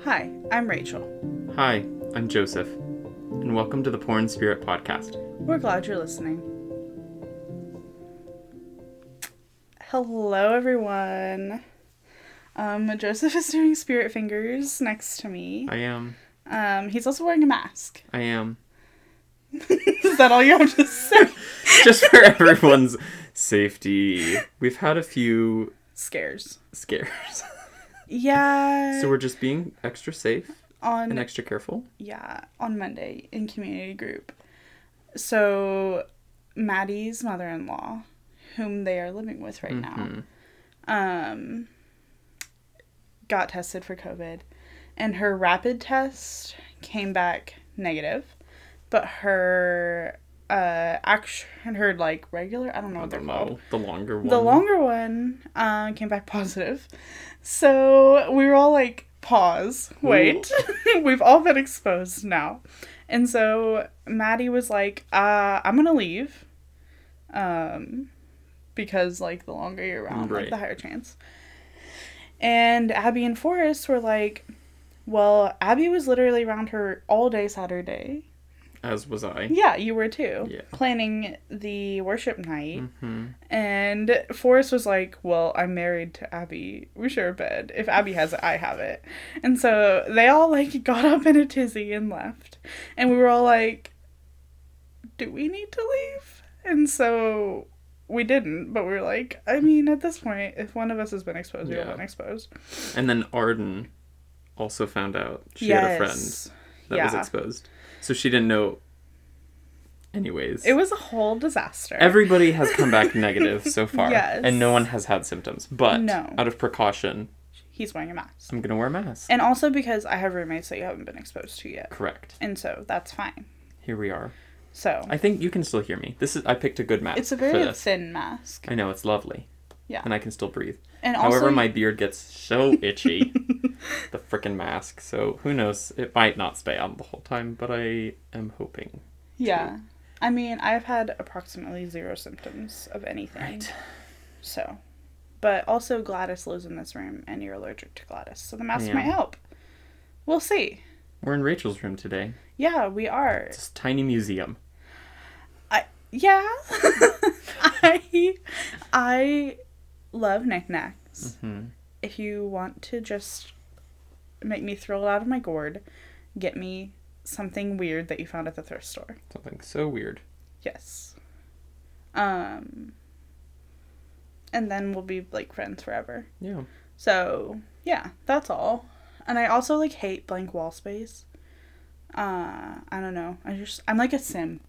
Hi, I'm Rachel. Hi, I'm Joseph, and welcome to the Poor in Spirit Podcast. We're glad you're listening. Hello, everyone. Um, Joseph is doing spirit fingers next to me. I am. Um, he's also wearing a mask. I am. is that all you have to say? Just for everyone's safety, we've had a few Scares. scares. Yeah. so we're just being extra safe on and extra careful. yeah on Monday in community group. So Maddie's mother-in-law, whom they are living with right now, Mhm. um, got tested for COVID, and her rapid test came back negative, but her uh action her like regular I don't know I what they're don't called know. The longer one. the longer one uh, came back positive. So we were all like, pause, wait. We've all been exposed now. And so Maddie was like, uh, I'm going to leave. Um, because like the longer you're around, like the higher chance. And Abby and Forrest were like, well, Abby was literally around her all day Saturday. As was I. Yeah, you were too. Yeah. Planning the worship night. hmm And Forrest was like, Well, I'm married to Abby. We share a bed. If Abby has it, I have it. And so they all like got up in a tizzy and left. And we were all like, Do we need to leave? And so we didn't, but we were like, I mean, at this point, if one of us has been exposed, we've been exposed. And then Arden also found out she had a friend that was exposed. So she didn't know. Anyways. It was a whole disaster. Everybody has come back negative so far. Yes. And no one has had symptoms. But No. out of precaution, He's wearing a mask. I'm going to wear a mask. And also because I have roommates that you haven't been exposed to yet. Correct. And so that's fine. Here we are. So I think you can still hear me. This is I picked a good mask it's a very thin mask. I know it's lovely. Yeah. And I can still breathe. And also, However, my beard gets so itchy. the frickin' mask. So who knows? It might not stay on the whole time, but I am hoping. yeah. I mean, I've had approximately zero symptoms of anything. Right. So, but also Gladys lives in this room, and you're allergic to Gladys, so the mask Yeah. might help. We'll see. We're in Rachel's room today. Yeah, we are. It's this tiny museum. I yeah. I I love knickknacks. hmm If you want to just make me thrill out of my gourd, get me something weird that you found at the thrift store. Something so weird. Yes. Um and then we'll be like friends forever. Yeah. So, yeah, that's all. And I also like hate blank wall space. Uh, I don't know. I just I'm like a sim.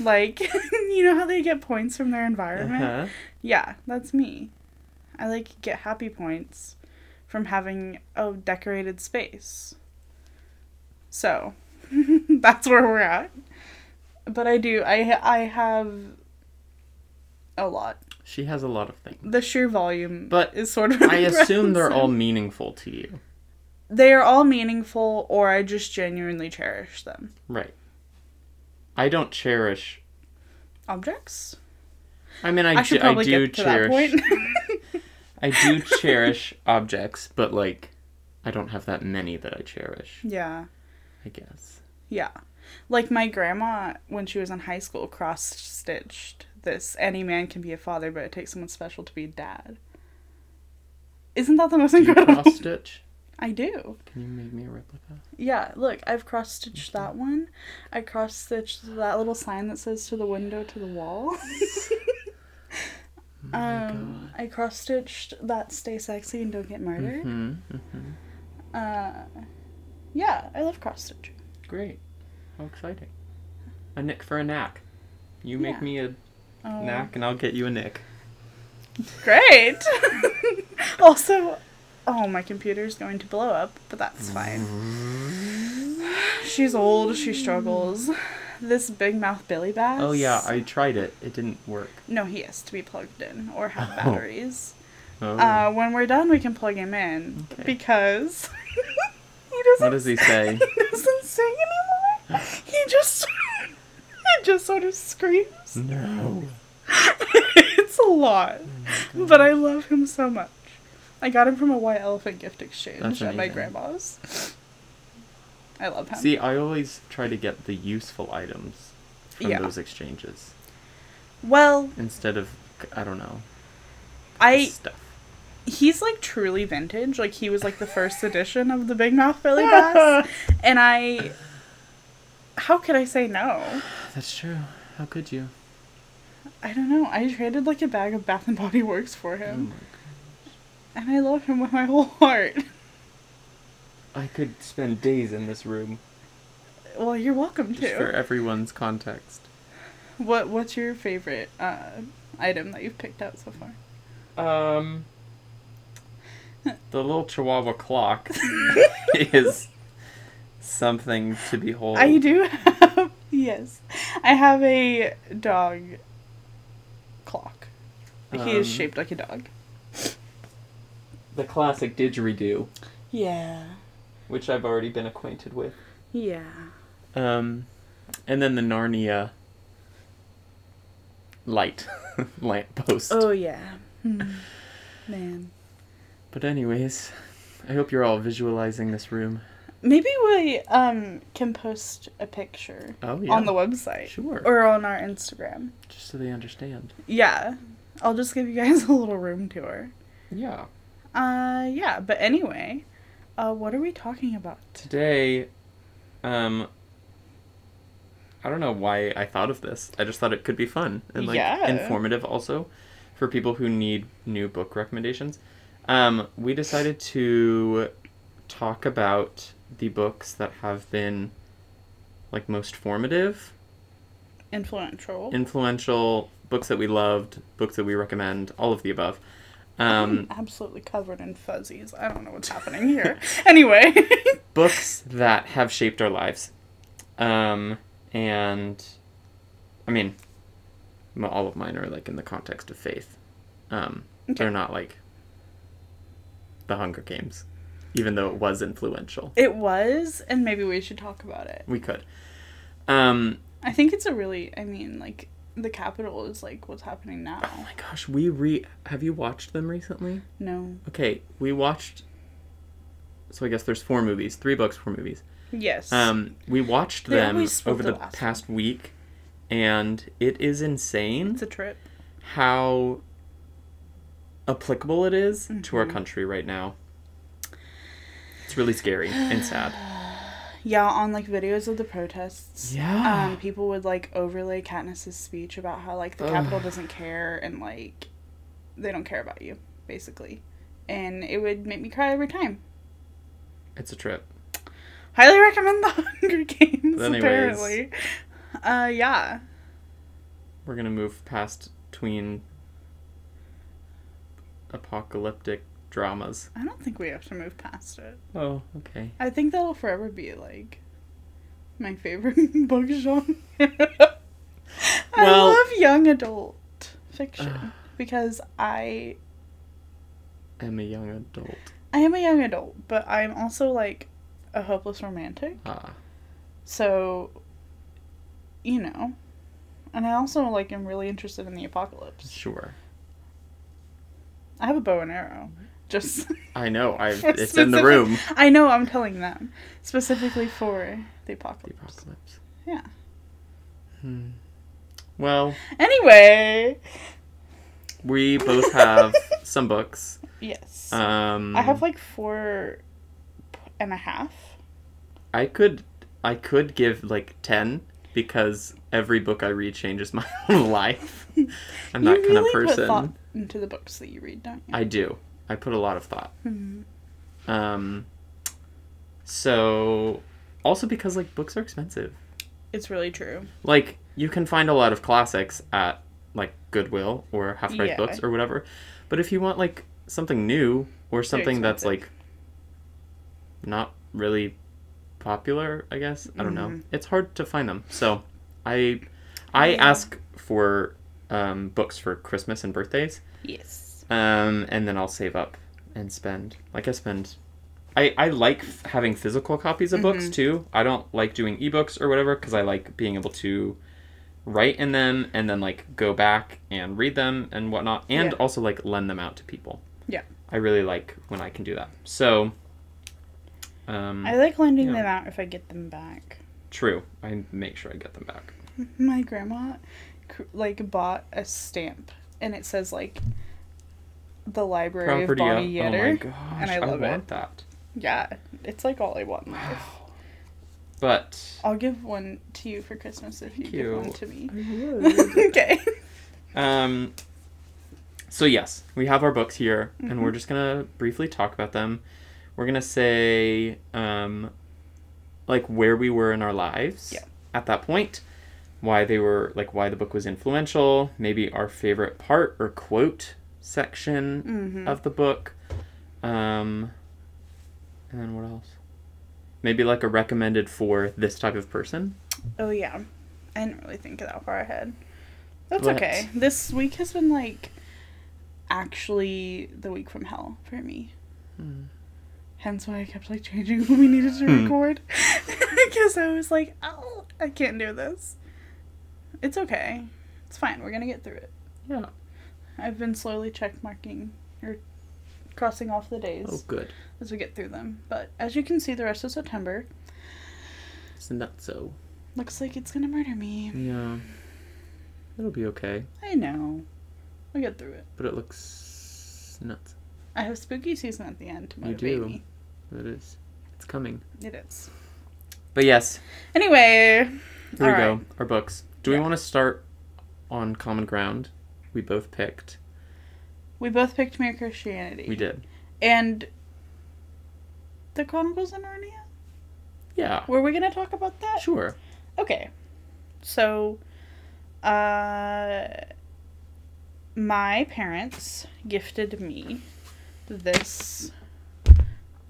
Like, you know how they get points from their environment? Uh-huh. Yeah, that's me. I like get happy points from having a decorated space. So, that's where we're at. But I do I I have a lot. She has a lot of things. The sheer volume But is sort of I assume they're all meaningful to you. they are all meaningful or I just genuinely cherish them. Right. I don't cherish. Objects? I mean, I, I should do, I do get to cherish. that point. I do cherish objects, but like, I don't have that many that I cherish. yeah. I guess. Yeah. Like my grandma when she was in high school cross stitched this any man can be a father but it takes someone special to be a dad. Isn't that the most incredible? cross stitch? I do. Can you make me a replica? Yeah, look, I've cross stitched that one. I cross stitched that little sign that says to the window to the wall. Oh um, I cross stitched that stay sexy and don't get murdered. hmm hmm Uh, yeah, I love cross stitching. Great. How exciting. A nick for a knack. You make Yeah. me a Oh, knack, and I'll get you a nick. Great. also, oh, my computer's going to blow up, but that's fine. She's old. She struggles. This big mouth Billy Bass. Oh yeah, I tried it. It didn't work. No, he has to be plugged in or have Oh. batteries. Oh. Uh, when we're done, we can plug him in Okay. because he doesn't. what does he say? He doesn't sing anymore. He just, he just sort of screams. no. it's a lot, but I love him so much. I got him from a white elephant gift exchange That's at my amazing. grandma's. I love him. See, I always try to get the useful items from Yeah. those exchanges well, instead of I don't know I stuff. he's like truly vintage. Like he was like the first edition of the Big Mouth Billy Bass, and I. How could I say no? That's true. How could you? I don't know. I traded like a bag of Bath and Body Works for Oh him, my and I love him with my whole heart. I could spend days in this room Well, you're welcome just for everyone's context. What What's your favorite uh, item that you've picked out so far? Um, the little Chihuahua clock is something to behold. I do have yes, I have a dog clock. He is Um, shaped like a dog. The classic didgeridoo, Yeah. which I've already been acquainted with. Yeah. Um, and then the Narnia light lamp post. Oh yeah. Hmm. Man. But anyways, I hope you're all visualizing this room. Maybe we um can post a picture Oh yeah, on the website sure, or on our Instagram. just so they understand. Yeah. I'll just give you guys a little room tour. Yeah. Uh yeah, but anyway, uh what are we talking about? Today, um, I don't know why I thought of this. I just thought it could be fun and like Yeah. informative also for people who need new book recommendations. Um, we decided to talk about the books that have been like most formative, Influential. influential books that we loved, books that we recommend, all of the above. Um, absolutely covered in fuzzies. I don't know what's happening here. anyway. books that have shaped our lives. Um, and I mean, all of mine are like in the context of faith. Um, Okay. They're not like the Hunger Games, even though it was influential. it was, and maybe we should talk about it. We could. Um, I think it's a really, I mean, like, the capital is like what's happening now. oh my gosh, we re. Have you watched them recently? No. Okay, we watched. So I guess there's four movies, three books, four movies. Yes. Um, we watched They them over the the past week, and it is insane it's a trip. how applicable it is to our Mhm. country right now. It's really scary and sad. Yeah, on like videos of the protests. Yeah. Um, people would like overlay Katniss's speech about how like the Ugh. capital doesn't care and like they don't care about you, basically. And it would make me cry every time. It's a trip. Highly recommend the Hunger Games. Anyways. Apparently. Uh, yeah. We're gonna move past tween apocalyptic dramas. I don't think we have to move past it. Oh, okay. I think that'll forever be like my favorite book genre. I Well- love young adult fiction because I I'm a young adult. I am a young adult, but I'm also like a hopeless romantic. Ah, So you know. And I also like am really interested in the apocalypse. sure. I have a bow and arrow. Just I know. I It's in the room. I know I'm telling them specifically for the The apocalypse. apocalypse. Yeah. Hmm. Well, Anyway, we both have some books. yes. Um, I have like four and a half. I could I could give like 10 because every book I read changes my own life. I'm that you kind of person. Put thought into the books that you read, don't you? I do. I put a lot of thought. Mhm. Um so also because like books are expensive. It's really true. Like you can find a lot of classics at like Goodwill or Half Price Yeah. Books or whatever. But if you want like something new or something that's like not really popular, I guess. I don't know. Mhm. It's hard to find them. So I I Yeah. ask for um, books for Christmas and birthdays. Yes. Um, and then I'll save up and spend. Like I spend. I, I like f- having physical copies of books Mhm. too. I don't like doing ebooks or whatever because I like being able to write in them and then like go back and read them and whatnot, and Yeah. also like lend them out to people. Yeah. I really like when I can do that. So, um, I like lending them out if I get them back. true. I make sure I get them back. My grandma, like, bought a stamp, and it says like, the Library Property of of. Bonnie Oh my gosh, and I I, love it. that. yeah, it's like all I want in life. But I'll give one to you for Christmas if you, Thank give one to me. Okay. Um, so yes, we have our books here, and Mm-hmm. we're just gonna briefly talk about them. We're gonna say, um, like where we were in our lives Yeah. at that point, why they were like why the book was influential, maybe our favorite part or quote section Mm-hmm. of the book, um, and then what else? Maybe like a recommended for this type of person. Oh yeah, I didn't really think that far ahead. That's But- okay. This week has been like actually the week from hell for me. Hmm. Hence why I kept like changing when we needed to Hmm. record because I was like, oh, I can't do this. It's okay. It's fine. We're gonna get through it. Yeah. I've been slowly check marking or crossing off the days Oh, good. as we get through them. But as you can see, the rest of September It's not so. looks like it's gonna murder me. Yeah. It'll be okay. I know. We'll get through it. But it looks nuts. I have spooky season at the end to You do. me. It is. It's coming. It is. But yes, Anyway, here we All go. Our books. Do we want to start on common ground? We both picked. we both picked Mere Christianity. We did. And the Chronicles of Narnia. Yeah. Were we gonna talk about that? Sure. Okay. So, uh, my parents gifted me this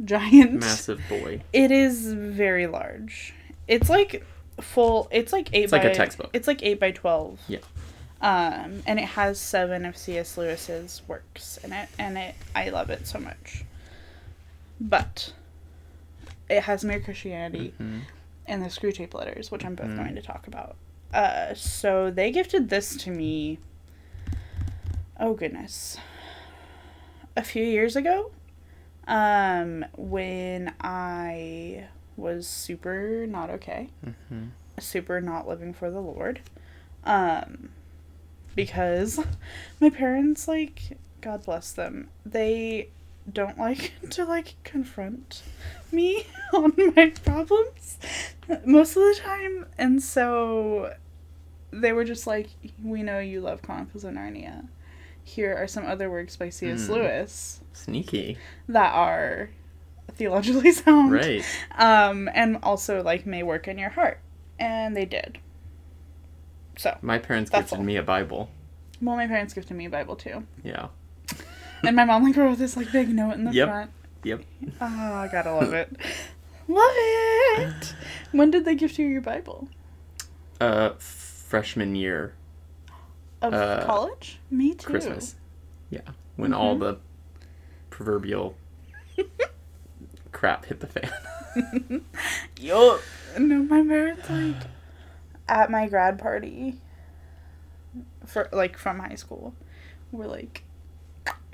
giant. Massive boy. It is very large. It's like full. It's like eight. It's by, like a textbook. It's like eight by twelve. Yeah. Um, and it has seven of C.S. Lewis's works in it, and it I love it so much. But it has Mere Christianity Mhm. and the Screwtape Letters, which I'm both Mhm. going to talk about. Uh, so they gifted this to me. Oh goodness, a few years ago, um, when I was super not okay Mhm. super not living for the Lord. Um because my parents like God bless them. They don't like to like confront me on my problems most of the time and so they were just like we know you love Chronicles of Narnia. Here are some other works by C.S. Hmm. Lewis Sneaky. that are theologically sound Right. um, and also like may work in your heart, and they did. So, My parents gifted all. me a Bible. well, my parents gifted me a Bible too, Yeah. and my mom like wrote this like big note in the Yep. front. Yep. Oh, I gotta love it, love it. When did they gift you your Bible? Uh, freshman year Of Uh, college? Me too. Christmas. Yeah. When all Mhm. the proverbial crap hit the fan. Yup. No, my parents like at my grad party for like from high school We were like,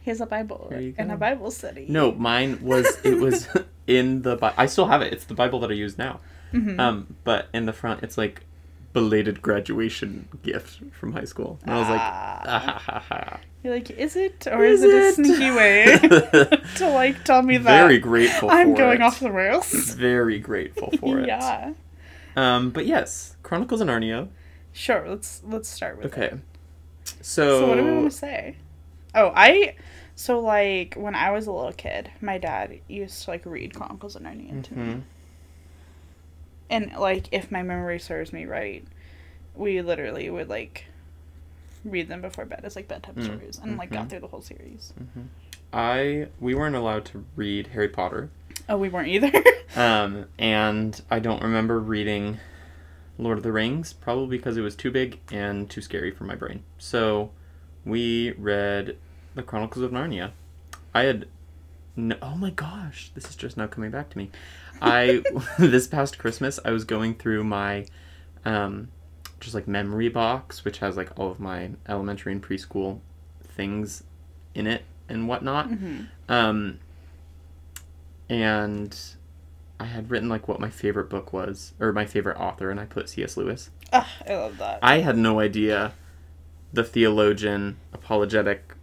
"Here's a Bible and a. Bible study." no, mine was it was in the Bi- I still have it. It's the Bible that I use now. Mhm. Um, but in the front it's like belated graduation gift from high school. And I was like, Ah. ah, ha, ha, ha. You're like, is it or Is is, it a sneaky way to like tell me that very grateful I'm going it. off the rails? Very grateful for it. yeah. Um, but yes, Chronicles of Narnia. Sure. Let's let's start with Okay. it. So, So what do we want to say? Oh, I. So like when I was a little kid, my dad used to like read Chronicles of Narnia to me. Mhm. And like if my memory serves me right, we literally would like read them before bed as like bedtime Mm, stories and like got mhm. through the whole series. I we weren't allowed to read Harry Potter. Oh, we weren't either. Um, and I don't remember reading Lord of the Rings, probably because it was too big and too scary for my brain. So we read the Chronicles of Narnia. I had no, oh my gosh, this is just now coming back to me. I this past Christmas I was going through my um just like memory box which has like all of my elementary and preschool things in it and whatnot. hmm Um, and I had written like what my favorite book was or my favorite author, and I put C.S. Lewis. Ah, I love that. I had no idea the theologian, apologetic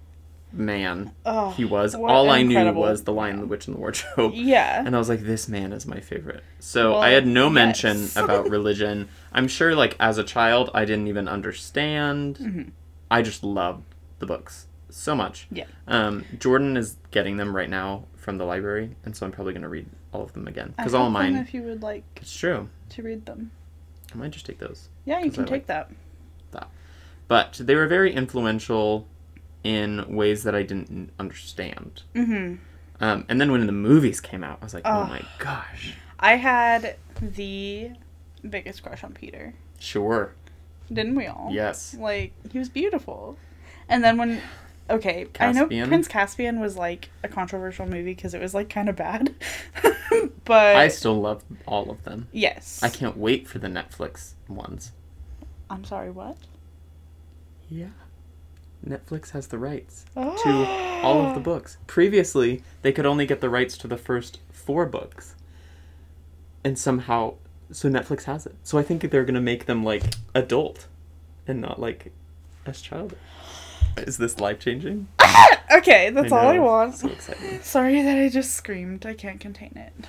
man oh, he was. All I knew was The Lion, the. Witch, and the Wardrobe. Yeah. And I was like, this man is my favorite. So Well, I had no mention about religion. I'm sure, like, as a child, I didn't even understand. Mhm. I just loved the books so much. Yeah. Um, Jordan is getting them right now from the library, and so I'm probably going to read all of them again. Because all have of them mine. If you would like It's true. to read them. I might just take those. Yeah, you can I take like- that. But they were very influential in ways that I didn't understand. hmm Um, and then when the movies came out, I was like, oh Oh. my gosh. I had the biggest crush on Peter. Sure. Didn't we all? Yes. Like he was beautiful. And then when okay, I know Prince Caspian was like a controversial movie because it was like kind of bad. but I still love all of them. yes. I can't wait for the Netflix ones. I'm sorry, what? Yeah. Netflix has the rights Oh. to all of the books. Previously, they could only get the rights to the first four books. And somehow, so Netflix has it. So I think they're going to make them like adult and not like as child. Is this life changing? Okay, that's all I want. So. Sorry that I just screamed. I can't contain it.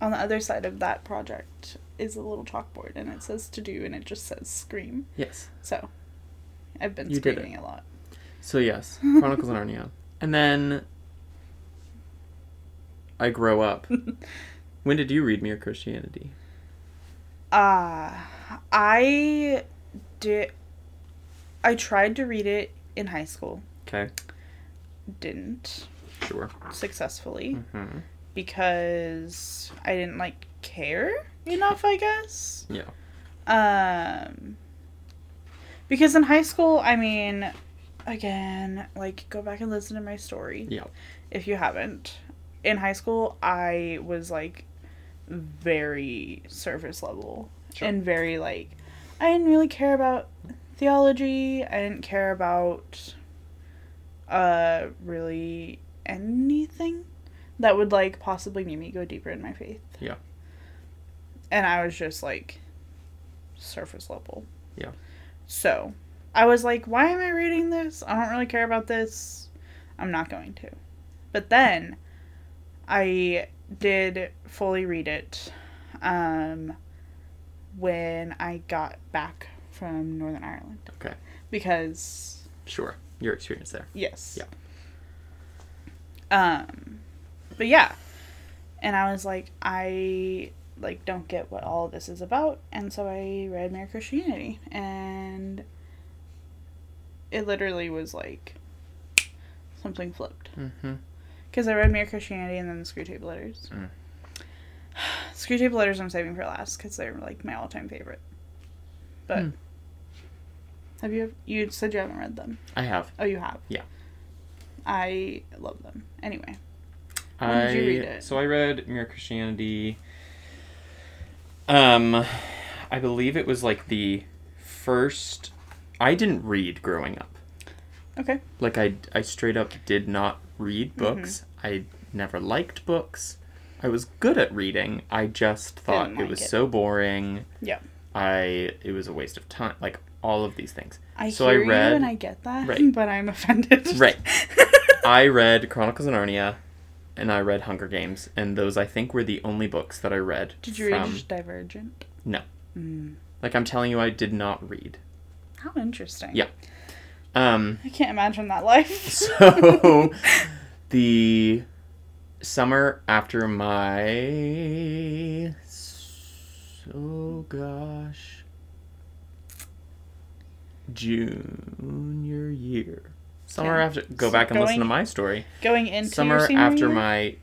On the other side of that project is a little chalkboard and it says to do and it just says scream. Yes. So I've been You screaming a lot. So yes, Chronicles of Narnia. And then I grow up. when did you read Mere Christianity? Uh I did I tried to read it in high school. Okay. Didn't Sure. successfully Mm-hmm. because I didn't like care enough, I guess. Yeah. Um, because in high school, I mean, again, like go back and listen to my story Yeah. if you haven't. In high school, I was like very surface level Sure. and very like I didn't really care about theology. I didn't care about uh really anything that would like possibly make me go deeper in my faith. Yeah. And I was just like surface level. Yeah. So, I was like, why am I reading this? I don't really care about this. I'm not going to. But then I did fully read it um when I got back from Northern Ireland. Okay. Because Sure. Your experience there. yes. Yeah. Um but yeah. And I was like I like don't get what all this is about and so I read Mere Christianity and it literally was like something flipped. Mm-hmm. Because I read Mere Christianity and then the Screwtape Letters. Mm. Screwtape Letters I'm saving for last because they're like my all time favorite. But Hmm. Have you you said you haven't read them? I have. Oh, you have. Yeah. I love them. Anyway, When I, did you read it? So I read Mere Christianity. Um, I believe it was like the first. I didn't read growing up. okay. Like I, I straight up did not read Mm-hmm. books. I never liked books. I was good at reading. I just thought Didn't it was it. so boring. Yeah. I it was a waste of time. Like all of these things. I So I hear read- you and I get that, Right. but I'm offended. Right. I read Chronicles of Narnia, and I read Hunger Games, and those I think were the only books that I read. Did you read Divergent? No. Mm. Like I'm telling you, I did not read. How interesting. Yeah. Um. I can't imagine that life. So the summer after my oh gosh junior year. Summer Okay. after go So back and listen to my story. Going into summer after year? my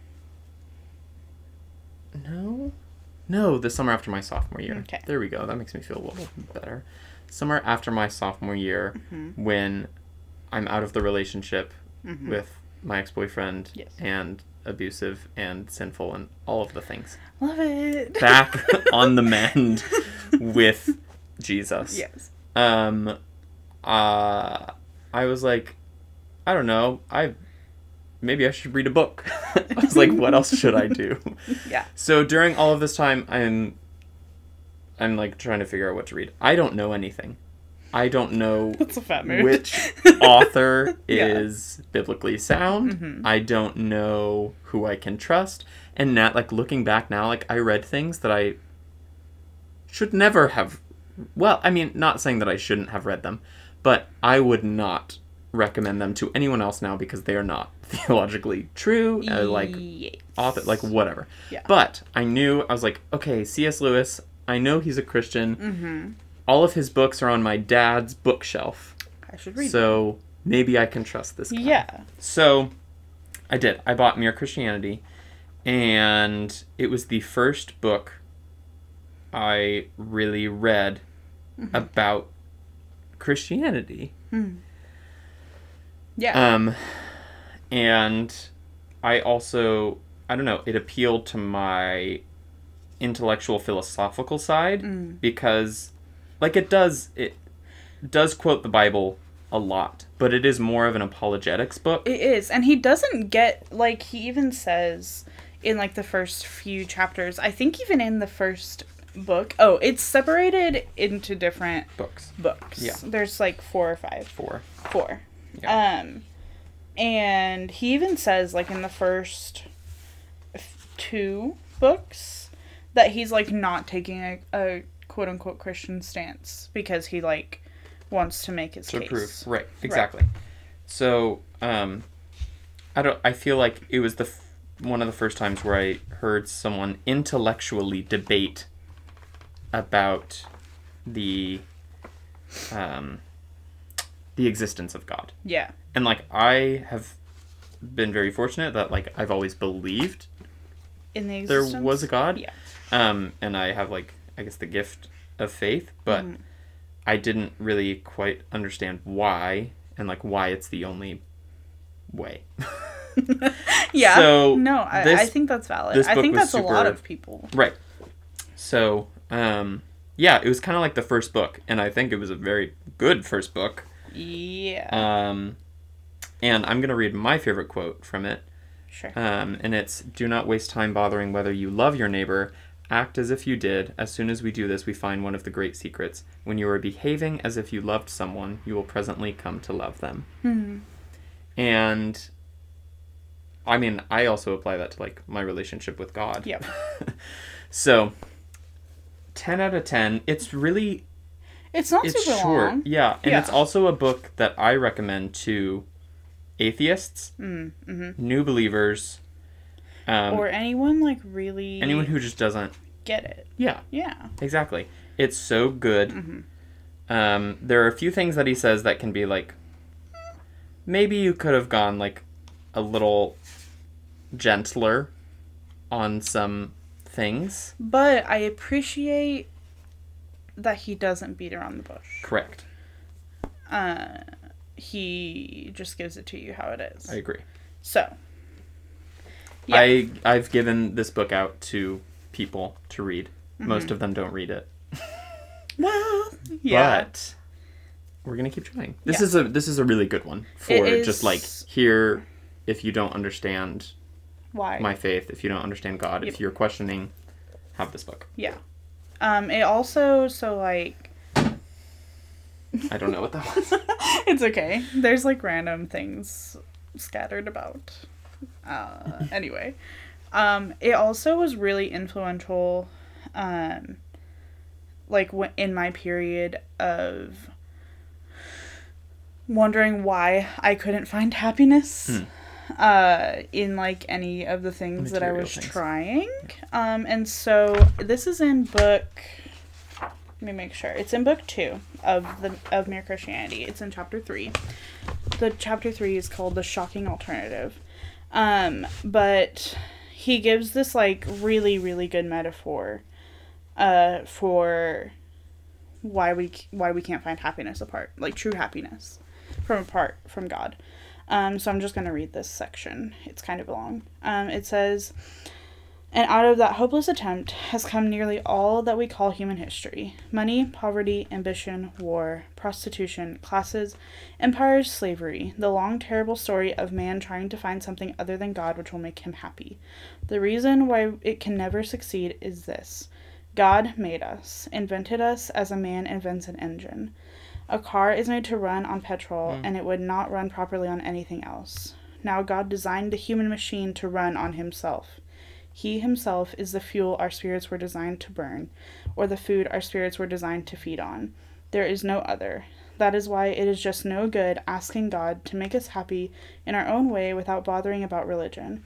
no no the summer after my sophomore year Okay. there we go that makes me feel a little better summer after my sophomore year Mhm. when i'm out of the relationship Mhm. with my ex-boyfriend Yes. and abusive and sinful and all of the things Love it. back on the mend with jesus Yes. um uh i was like I don't know. I maybe I should read a book. I was like, what else should I do? Yeah. So during all of this time, I'm I'm like trying to figure out what to read. I don't know anything. I don't know That's a fat mood. which author Yeah. is biblically sound. Mhm. I don't know who I can trust. And now, like looking back now, like I read things that I should never have. Well, I mean, not saying that I shouldn't have read them, but I would not recommend them to anyone else now because they are not theologically true. Uh, like Yes. author, like whatever. Yeah. But I knew I was like, okay, C.S. Lewis. I know he's a Christian. Mm-hmm. All of his books are on my dad's bookshelf. I should read. So maybe I can trust this guy. yeah. So I did. I bought Mere Christianity, and it was the first book I really read Mm-hmm. about Christianity. Yeah. Um, and I also, I don't know, it appealed to my intellectual philosophical side Mm. because, like, it does, it does quote the Bible a lot, but it is more of an apologetics book. It is, and he doesn't get like he even says in like the first few chapters. I think even in the first book. Oh, it's separated into different books. books. Yeah. There's like four or five. Four. Four. Yeah. Um, and he even says like in the first two books that he's like not taking a, a quote unquote Christian stance because he like wants to make his to case. prove right exactly so um i don't i feel like it was the f- one of the first times where i heard someone intellectually debate about the um the existence of god Yeah. and like i have been very fortunate that like i've always believed In the there was a god Yeah. um and i have like i guess the gift of faith but Mhm. i didn't really quite understand why and like why it's the only way yeah. So, no, I, I think that's valid. I think that's a lot of people. right so um yeah it was kind of like the first book and i think it was a very good first book Yeah. um and i'm gonna read my favorite quote from it sure. Um, and it's do not waste time bothering whether you love your neighbor. Act as if you did. As soon as we do this, we find one of the great secrets. When you are behaving as if you loved someone, you will presently come to love them. Hmm. And I mean, I also apply that to like my relationship with God. Yep. so, 10 out of 10. It's really It's not it's super short. long. Yeah, and it's also a book that I recommend to atheists, Mm, hmm new believers, um, or anyone like really anyone who just doesn't get it. Yeah, Yeah. exactly. It's so good. hmm Um, there are a few things that he says that can be like, maybe you could have gone like a little gentler on some things. But I appreciate that he doesn't beat around the bush. Correct. Uh, he just gives it to you how it is. I agree. so. Yeah. I I've given this book out to people to read. Most Mm-hmm. of them don't read it, Well, yeah. but we're gonna keep trying. This Yeah. is a this is a really good one for just like here. If you don't understand Why? my faith, if you don't understand God, Yep. if you're questioning, have this book. Yeah. Um, it also so like I don't know what that was. it's okay. There's like random things scattered about. Uh, anyway, um, it also was really influential, um, like w- in my period of wondering why I couldn't find happiness. Hmm. Uh, in like any of the things that I was things. trying. Um, and so this is in book let me make sure. It's in book two of the of Mere Christianity. It's in chapter three. The chapter three is called "The Shocking Alternative," um, but he gives this like really really good metaphor, uh, for why we why we can't find happiness apart, like true happiness, from apart from God. Um, so I'm just gonna read this section. It's kind of long. Um, it says. And out of that hopeless attempt has come nearly all that we call human history money, poverty, ambition, war, prostitution, classes, empires, slavery, the long, terrible story of man trying to find something other than God which will make him happy. The reason why it can never succeed is this God made us, invented us as a man invents an engine. A car is made to run on petrol, and it would not run properly on anything else. Now, God designed the human machine to run on himself. He himself is the fuel our spirits were designed to burn, or the food our spirits were designed to feed on. There is no other. That is why it is just no good asking God to make us happy in our own way without bothering about religion.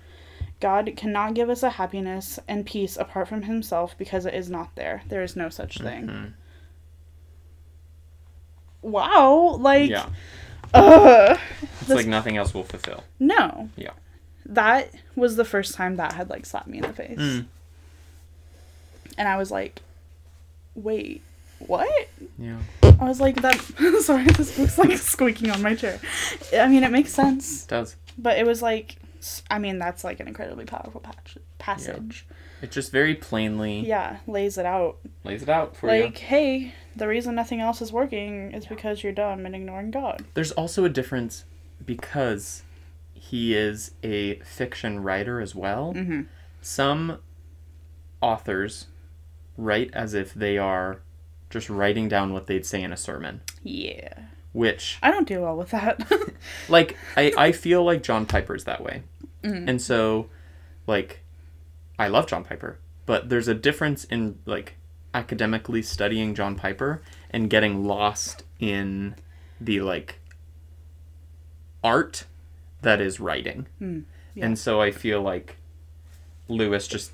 God cannot give us a happiness and peace apart from himself because it is not there. There is no such thing. Mhm. Wow, like Yeah. uh It's like nothing else will fulfill. no. Yeah. That was the first time that had like slapped me in the face. Mm. And I was like, "Wait, what?" Yeah. I was like, "That." sorry, this book's like squeaking on my chair. I mean, it makes sense, It does. but it was like, I mean, that's like an incredibly powerful patch- passage. It just very plainly Yeah. lays it out. lays it out for like, you. Like, hey, the reason nothing else is working is because you're dumb and ignoring God. There's also a difference because he is a fiction writer as well. Mm-hmm. Some authors write as if they are just writing down what they'd say in a sermon, Yeah. which I don't do well with that. like I, I feel like John Piper's that way. And so like I love John Piper, but there's a difference in like academically studying John Piper and getting lost in the like art that is writing. yeah. And so I feel like Lewis just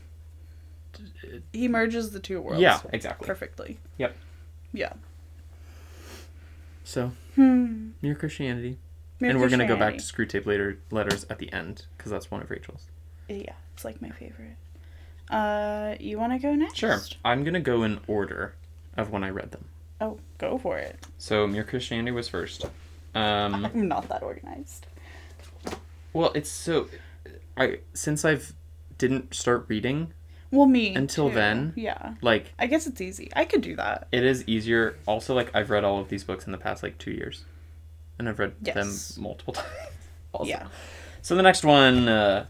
he merges the two worlds. yeah, exactly. Perfectly. Yep. Yeah. So, Hmm. mere Christianity. Mere and we're going to go back to Screwtape later letters at the end because that's one of Rachel's. Yeah, it's like my favorite. Uh, you want to go next? Sure. I'm going to go in order of when I read them. Oh, go for it. So, Mere Christianity was first. Um, I'm not that organized. well, it's so I since I've didn't start reading, Well, me Until too. then? Yeah, like I guess it's easy. I could do that. it is easier. Also, like I've read all of these books in the past like 2 years. And I've read Yes. them multiple times. Also. Yeah. So the next one uh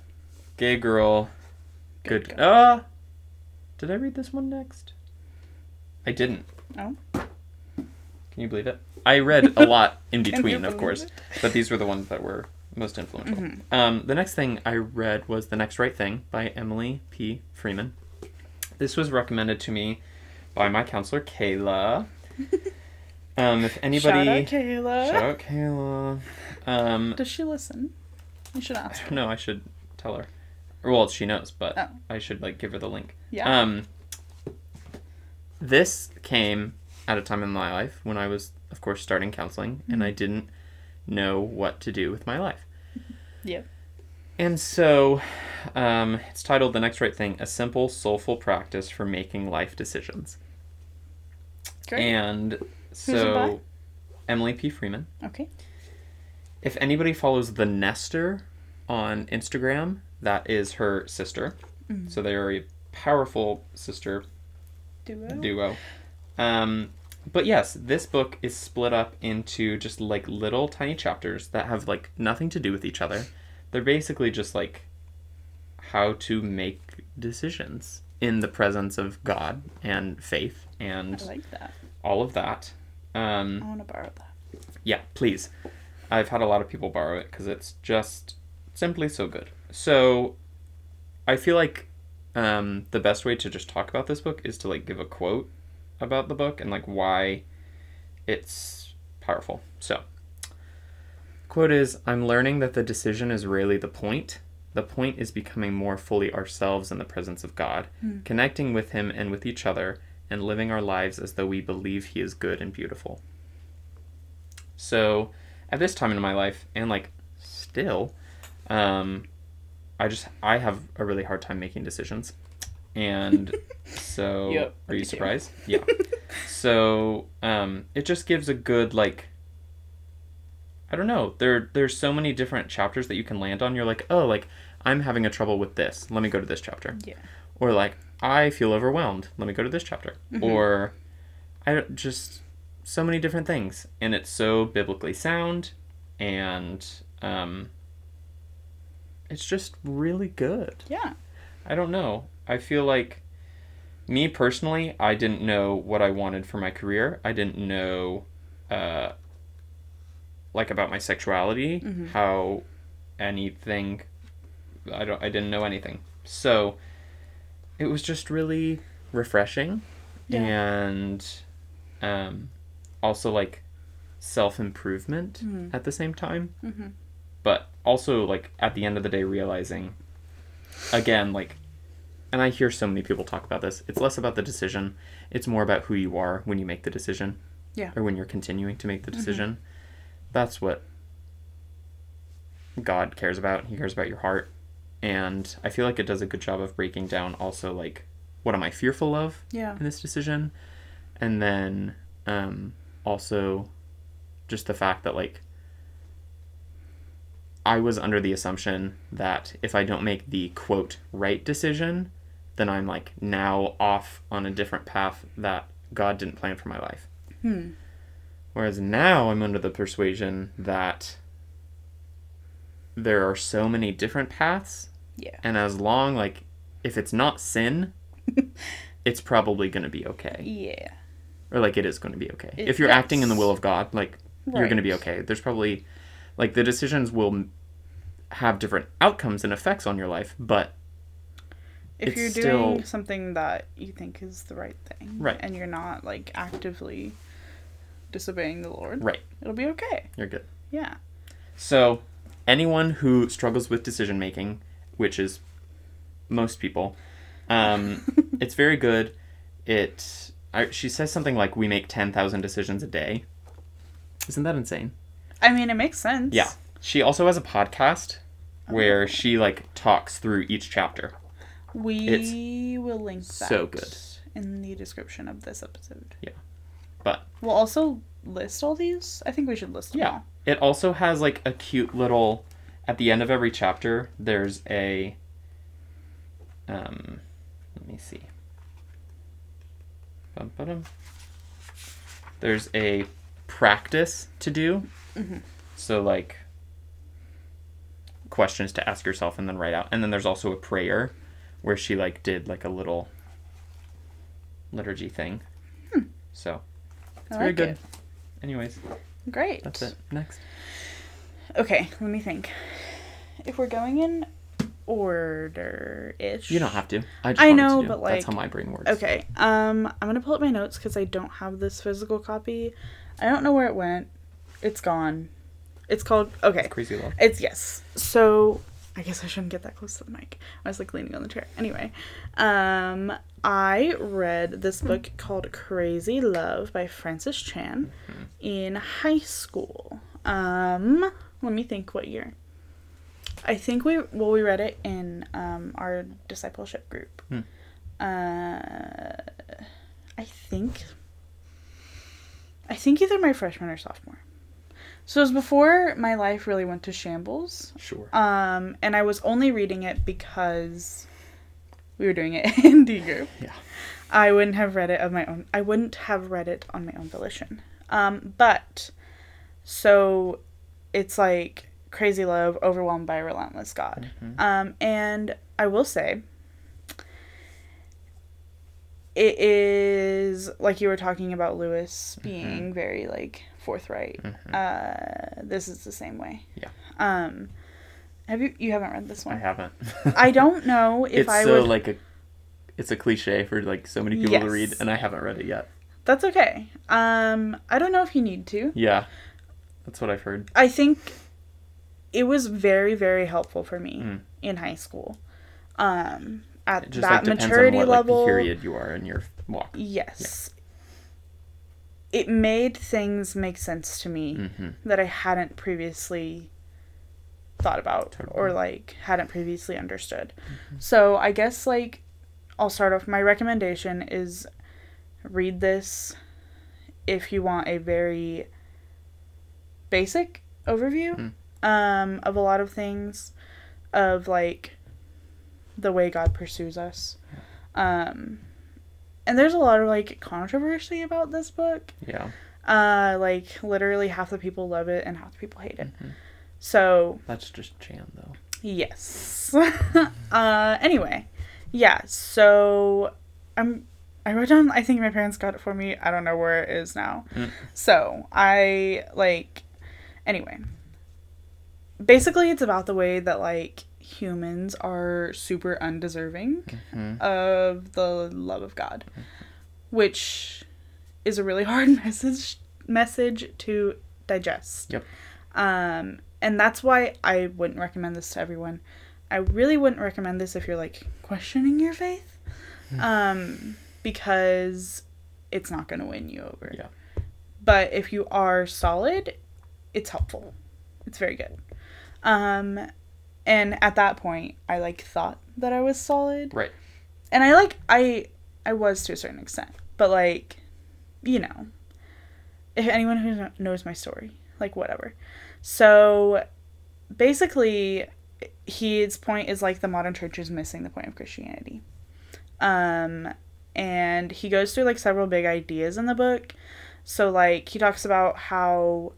gay girl Good good girl. uh Did I read this one next? I didn't. Oh. Can you believe it? I read a lot in between, of course, it? but these were the ones that were most influential. Mhm. Um, the next thing I read was The Next Right Thing by Emily P. Freeman. This was recommended to me by my counselor, Kayla. Um, if anybody. Shout out Kayla. Shout out Kayla. Um, Does she listen? You should ask. don't. I should tell her. Well, she knows, but Oh. I should like give her the link. Yeah. Um, this came at a time in my life when I was, of course, starting counseling, and I Mm-hmm. didn't know what to do with my life. Yep. And so, um, it's titled "The Next Right Thing: A Simple, Soulful Practice for Making Life Decisions." Great. And so, Emily P. Freeman. okay. If anybody follows the Nester on Instagram, that is her sister. Mm-hmm. So they are a powerful sister Duo. duo. Um, but yes, this book is split up into just like little tiny chapters that have like nothing to do with each other. They're basically just like how to make decisions in the presence of God and faith and like that. all of that. Um, I want to borrow that. yeah, please. I've had a lot of people borrow it because it's just simply so good. So, I feel like um, the best way to just talk about this book is to like give a quote about the book and like why it's powerful. So, quote is I'm learning that the decision is really the point. The point is becoming more fully ourselves in the presence of God, connecting with Him and with each other, and living our lives as though we believe He is good and beautiful. So, at this time in my life, and like still, um, I just I have a really hard time making decisions, and so Yep, are you surprised? Yeah. so um, it just gives a good like. I don't know. There there's so many different chapters that you can land on. You're like, oh, like I'm having a trouble with this. Let me go to this chapter. Yeah. or like I feel overwhelmed. Let me go to this chapter. Or I don't- just so many different things, and it's so biblically sound, and um, it's just really good. Yeah. I don't know. I feel like me personally, I didn't know what I wanted for my career. I didn't know uh like about my sexuality, how anything I don't I didn't know anything. So it was just really refreshing Yeah. and um also like self-improvement Mhm. at the same time Mhm. but also like at the end of the day realizing again like and i hear so many people talk about this it's less about the decision it's more about who you are when you make the decision. Yeah. or when you're continuing to make the decision. That's what god cares about he cares about your heart. And i feel like it does a good job of breaking down also like what am i fearful of Yeah. in this decision? And then um, also just the fact that like i was under the assumption that if i don't make the quote right decision then i'm like now off on a different path that god didn't plan for my life Hmm. whereas now i'm under the persuasion that there are so many different paths Yeah. and as long like if it's not sin it's probably going to be okay Yeah. or like it is going to be okay. It- if you're acting in the will of God, like you're going to be okay. There's probably like the decisions will have different outcomes and effects on your life, but If you're still- doing something that you think is the right thing, Right. and you're not like actively disobeying the Lord, right, it'll be okay. you're good. Yeah. So, anyone who struggles with decision making, which is most people, um, it's very good. It I, she says something like we make 10,000 decisions a day. Isn't that insane? I mean, it makes sense. Yeah. She also has a podcast where she like talks through each chapter. We will link that so good. in the description of this episode. Yeah. But We'll also list all these. I think we should list them Yeah. all. It also has like a cute little at the end of every chapter there's a um let me see. Bum, ba-dum. There's a practice to do. Mhm. So like questions to ask yourself and then write out. And then there's also a prayer where she like did like a little liturgy thing. So it's I very like good. it. Anyways, Great. that's it. Next. Okay, let me think. If we're going in order ish. You don't have to. I just I know, to do. but, that's how my brain works. Okay. Um, I'm gonna pull up my notes because I don't have this physical copy. I don't know where it went. It's gone. It's called. Okay. Crazy love. It's yes. So I guess I shouldn't get that close to the mic. I was like leaning on the chair. Anyway, um, I read this book called Crazy Love by Francis Chan in high school. Um, let me think what year. I think we well we read it in um our discipleship group. Hmm. Uh, I think. I think either my freshman or sophomore. So it was before my life really went to shambles. Sure. Um, and I was only reading it because we were doing it in D group. Yeah. I wouldn't have read it of my own. I wouldn't have read it on my own volition. Um, but so it's like crazy love, overwhelmed by a relentless God. Mhm. Um, and I will say, it is like you were talking about Lewis being very like forthright. Mhm. Uh, this is the same way. Yeah. Um, have you you haven't read this one? I haven't. I don't know if it's I so would. like a. It's a cliche for like so many people to read, and I haven't read it yet. That's okay. Um, I don't know if you need to. Yeah, that's what I've heard. I think it was very very helpful for me Mm. in high school. Um, at just that like maturity what level. like the period you are in your walk. Yes. It made things make sense to me hmm that I hadn't previously thought about Totally. or like hadn't previously understood. So I guess like I'll start off my recommendation is read this if you want a very basic overview um of a lot of things of like the way God pursues us. Um, and there's a lot of like controversy about this book. Yeah. Uh, like literally half the people love it and half the people hate it. Mhm. So That's just Chan though. yes. uh, anyway, yeah. So I'm. I wrote down. I think my parents got it for me. I don't know where it is now. Mm. So I like. Anyway. Basically, it's about the way that like humans are super undeserving Mhm. of the love of God, which is a really hard message message to digest. Yep. Um, and that's why I wouldn't recommend this to everyone. I really wouldn't recommend this if you're like questioning your faith, um, because it's not going to win you over. Yeah. But if you are solid, it's helpful. It's very good. Um, and at that point, I like thought that I was solid Right. and I like I I was to a certain extent, but like, you know, if anyone who knows my story, like whatever. So, basically, his point is like the modern church is missing the point of Christianity. Um, and he goes through like several big ideas in the book. So like he talks about how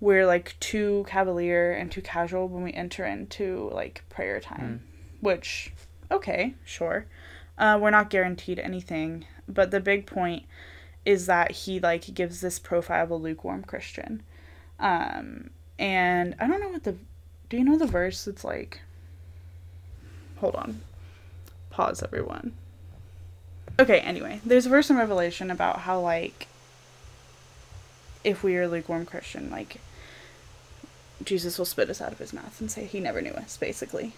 we're like too cavalier and too casual when we enter into like prayer time, which okay, sure. Uh, we're not guaranteed anything, but the big point is that he like gives this profile of a lukewarm Christian. Um, and I don't know what the do you know the verse that's like hold on. Pause everyone. Okay, anyway, there's a verse in Revelation about how like if we are lukewarm Christian, like Jesus will spit us out of his mouth and say he never knew us, basically.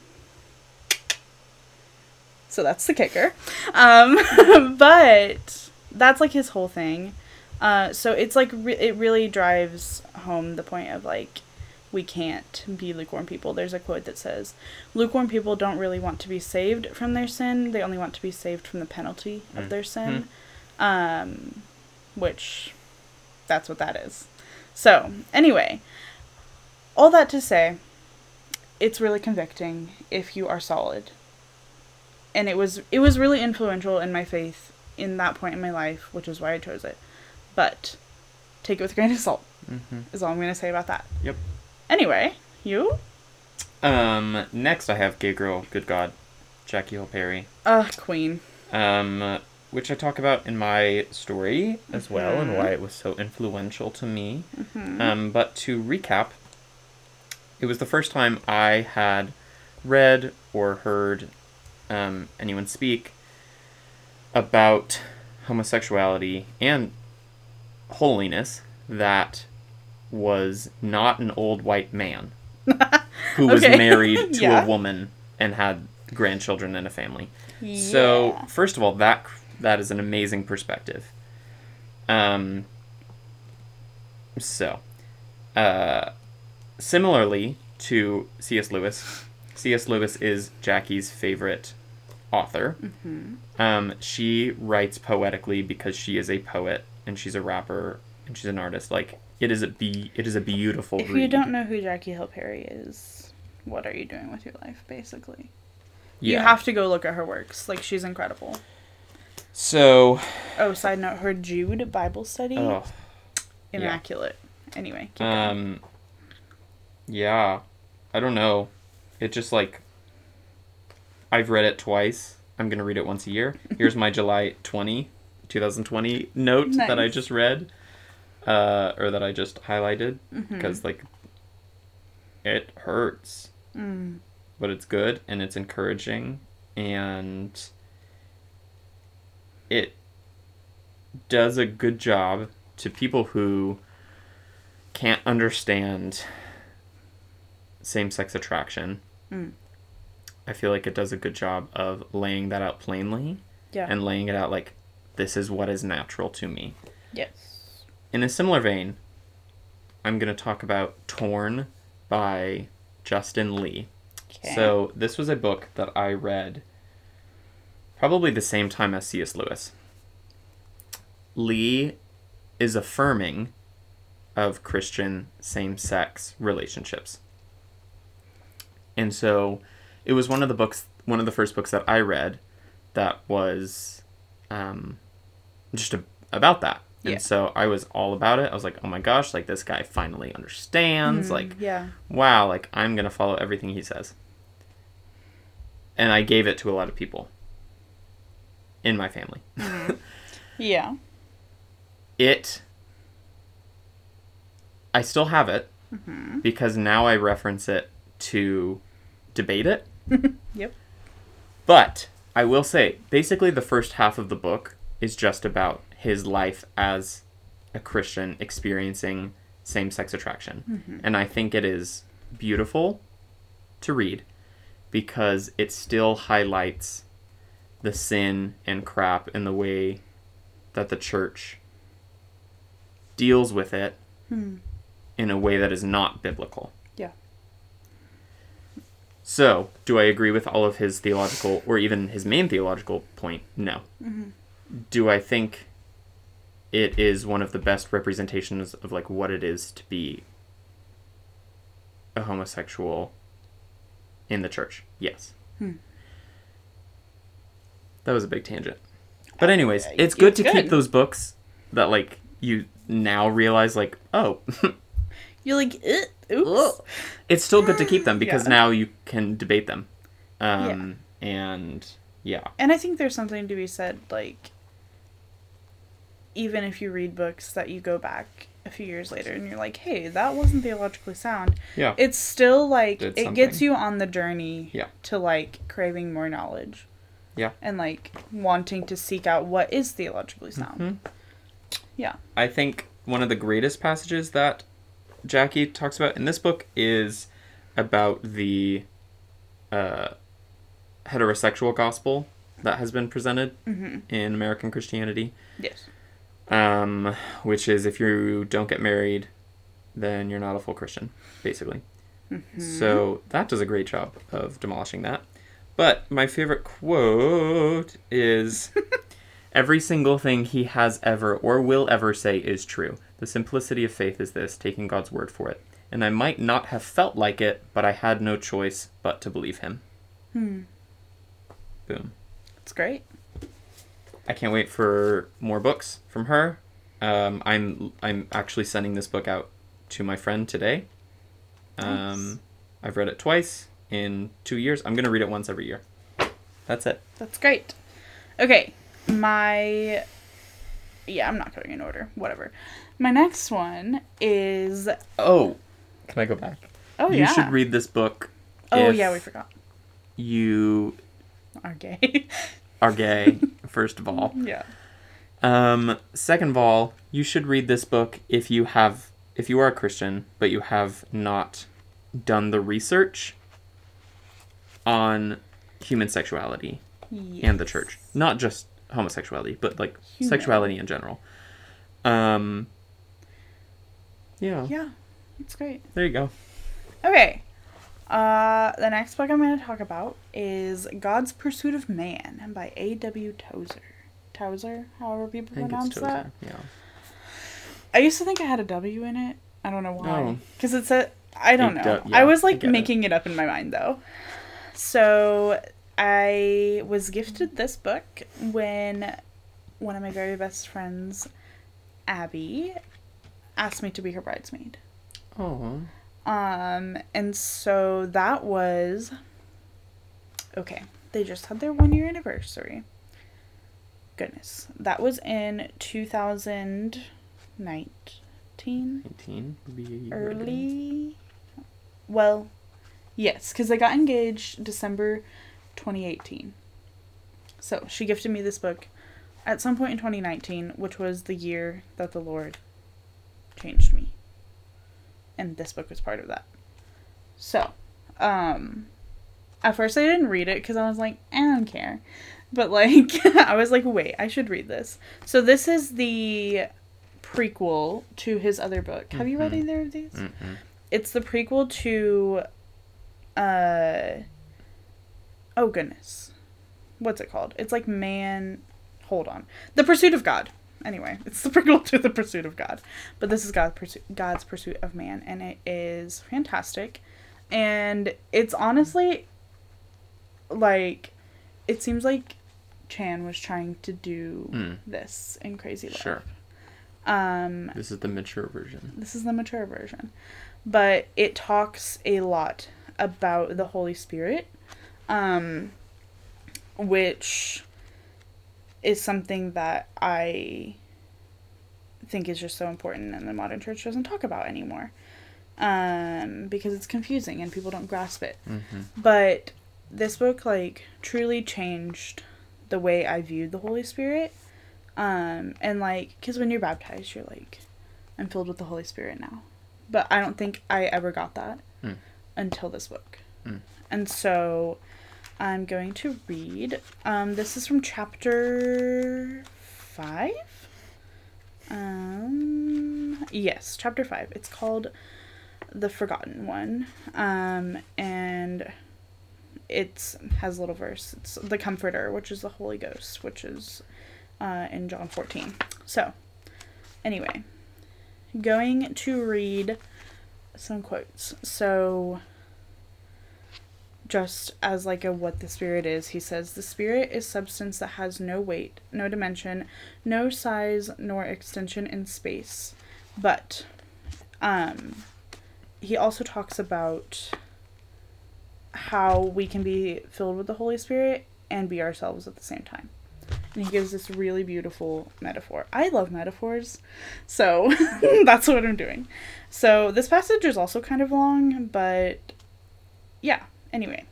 So that's the kicker. Um, but that's like his whole thing. Uh, so it's like re- it really drives home the point of like we can't be lukewarm people. There's a quote that says, "Lukewarm people don't really want to be saved from their sin; they only want to be saved from the penalty of Mm. their sin." Um, which, that's what that is. So anyway, all that to say, it's really convicting if you are solid. And it was it was really influential in my faith in that point in my life, which is why I chose it. But take it with a grain of salt. Mm-hmm. Is all I'm gonna say about that. Yep. Anyway, you? Um. Next, I have Gay Girl, Good God, Jackie Hill Perry. Uh, Queen. Um, which I talk about in my story as well, and Mhm. why it was so influential to me. Mhm. Um, but to recap, it was the first time I had read or heard um, anyone speak about homosexuality and holiness that was not an old white man who was Okay. married to Yeah. a woman and had grandchildren and a family. So first of all, that that is an amazing perspective. Um. So, uh, similarly to C.S. Lewis, C.S. Lewis is Jackie's favorite author. Mhm. Um, she writes poetically because she is a poet and she's a rapper and she's an artist. Like it is a be it is a beautiful If read. you don't know who Jackie Hill Perry is, what are you doing with your life, basically? You have to go look at her works. Like she's incredible. so, Oh, side note, her Jude Bible study, oh, yeah. immaculate. Anyway, keep going. Yeah, I don't know. It just like I've read it twice. I'm gonna read it once a year. Here's my July 20, 2020 note that I just read, uh, or that I just highlighted because like it hurts, Mm. but it's good and it's encouraging and it does a good job to people who can't understand same-sex attraction. Mm. I feel like it does a good job of laying that out plainly Yeah. and laying it out like this is what is natural to me. yes. In a similar vein, I'm going to talk about Torn by Justin Lee. Okay. So this was a book that I read probably the same time as C.S. Lewis. Lee is affirming of Christian same-sex relationships. And so it was one of the books one of the first books that I read that was um, just a, about that. Yeah. And so I was all about it. I was like, oh my gosh, like this guy finally understands. Mm, Like, yeah. wow, like I'm going to follow everything he says. And I gave it to a lot of people in my family. Yeah. It, I still have it Mm-hmm. because now I reference it to debate it. Yep. But I will say, basically, the first half of the book is just about his life as a Christian experiencing same sex attraction. And I think it is beautiful to read because it still highlights the sin and crap in the way that the church deals with it Hmm. in a way that is not biblical. So, do I agree with all of his theological, or even his main theological point? No. Do I think it is one of the best representations of like what it is to be a homosexual in the church? Yes. Hmm. That was a big tangent. But anyways, Uh, it's good it's to keep those books that like you now realize like, oh, You're like, "Eh, oops. it's still good to keep them because Yeah. now you can debate them. Um, and yeah. And I think there's something to be said, like, even if you read books that you go back a few years later and you're like, hey, that wasn't theologically sound, Yeah. it's still like, Did it gets you on the journey Yeah. to like craving more knowledge. Yeah. And like wanting to seek out what is theologically sound. Mhm. Yeah. I think one of the greatest passages that Jackie talks about in this book is about the uh, heterosexual gospel that has been presented Mm-hmm. in American Christianity, Yes. um, which is if you don't get married, then you're not a full Christian, basically. Mm-hmm. So that does a great job of demolishing that. But my favorite quote is Every single thing he has ever or will ever say is true. The simplicity of faith is this, taking God's word for it. And I might not have felt like it, but I had no choice but to believe him. Hmm. Boom. That's great. I can't wait for more books from her. Um, I'm I'm actually sending this book out to my friend today. Um, Nice. I've read it twice in two years. I'm gonna read it once every year. That's it. That's great. Okay, my yeah, I'm not going in order. Whatever. My next one is Oh, can I go back? oh you yeah. You should read this book. oh yeah, we forgot. You Are gay. are gay, first of all. yeah. Um, second of all, you should read this book if you have if you are a Christian, but you have not done the research on human sexuality and the church. Not just homosexuality, but like Human. sexuality in general. Um Yeah. Yeah, it's great. There you go. Okay. Uh, the next book I'm going to talk about is God's Pursuit of Man by A.W. Tozer. Tozer, however people I pronounce it's that. Tozer. Yeah. I used to think I had a W in it. I don't know why. Oh. Because it's a. I don't It know. do- yeah, I was I like it. making it up in my mind though. So I was gifted this book when one of my very best friends, Abby, asked me to be her bridesmaid. Oh. Um, and so that was okay. They just had their one year anniversary. Goodness, that was in two thousand nineteen, 19 would be a year ago. early. Well, yes, because they got engaged December twenty eighteen. So she gifted me this book at some point in twenty nineteen, which was the year that the Lord changed me and this book was part of that. So, um, at first I didn't read it because I was like, I don't care, but like I was like, wait, I should read this. So this is the prequel to his other book. Have you read Mhm. either of these? Mm-mm. It's the prequel to, uh, oh goodness, what's it called? It's like man. Hold on, The Pursuit of God. Anyway, it's the prequel to The Pursuit of God, but this is God's pursuit, God's Pursuit of Man, and it is fantastic, and it's honestly, like, it seems like Chan was trying to do Mm. this in Crazy Love. Sure. Um, This is the mature version. this is the mature version, but it talks a lot about the Holy Spirit, um, which is something that I think is just so important and the modern church doesn't talk about anymore. Um, because it's confusing and people don't grasp it. Mm-hmm. But this book like truly changed the way I viewed the Holy Spirit. Um, and like, because when you're baptized, you're like, I'm filled with the Holy Spirit now. But I don't think I ever got that Mm. until this book. Mm. And so I'm going to read. Um, this is from chapter five. Um, yes, chapter five. It's called The Forgotten One. Um, and it has a little verse. It's the Comforter, which is the Holy Ghost, which is uh, in John 14. So, anyway, going to read some quotes. So, just as like a what the spirit is, he says the spirit is substance that has no weight, no dimension, no size nor extension in space. But um he also talks about how we can be filled with the Holy Spirit and be ourselves at the same time. And he gives this really beautiful metaphor. I love metaphors, so that's what I'm doing. So this passage is also kind of long, but yeah, anyway.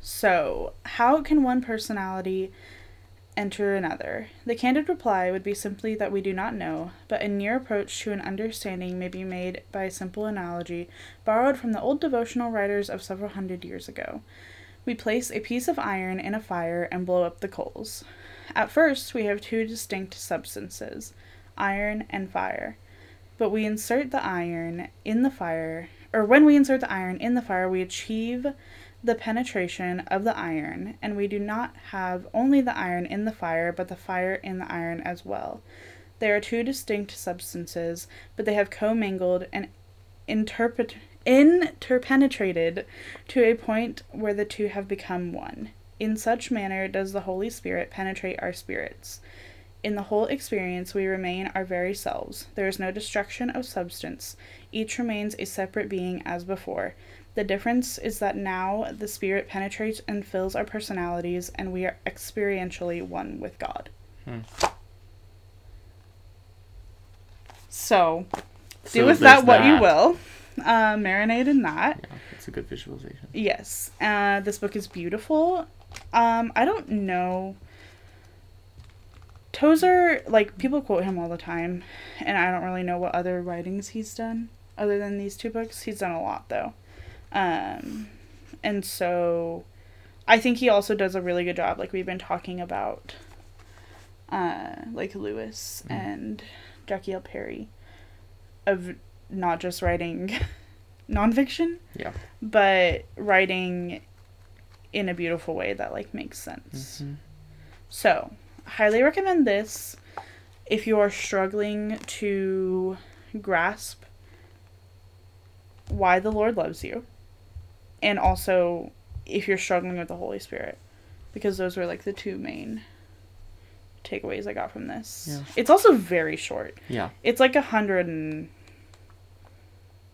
So, how can one personality enter another? The candid reply would be simply that we do not know, but a near approach to an understanding may be made by a simple analogy borrowed from the old devotional writers of several hundred years ago. We place a piece of iron in a fire and blow up the coals. At first, we have two distinct substances, iron and fire. But we insert the iron in the fire, or when we insert the iron in the fire, we achieve the penetration of the iron, and we do not have only the iron in the fire, but the fire in the iron as well. They are two distinct substances, but they have commingled and interpret interpenetrated to a point where the two have become one. In such manner does the Holy Spirit penetrate our spirits. In the whole experience, we remain our very selves. There is no destruction of substance. Each remains a separate being as before. The difference is that now the Spirit penetrates and fills our personalities, and we are experientially one with God. Hmm. So, do with that what you will. Uh, marinate in that. Yeah, it's a good visualization. Yes. Uh, this book is beautiful. Um, I don't know. Tozer, like, people quote him all the time, and I don't really know what other writings he's done other than these two books. He's done a lot, though. Um, and so I think he also does a really good job, like, we've been talking about, uh, like, Lewis Mhm. and Jackie Hill Perry, of not just writing nonfiction, Yeah. but writing in a beautiful way that like makes sense. Mhm. So, highly recommend this if you are struggling to grasp why the Lord loves you and also if you're struggling with the Holy Spirit because those were like the two main takeaways I got from this. Yeah. It's also very short. Yeah. It's like a hundred and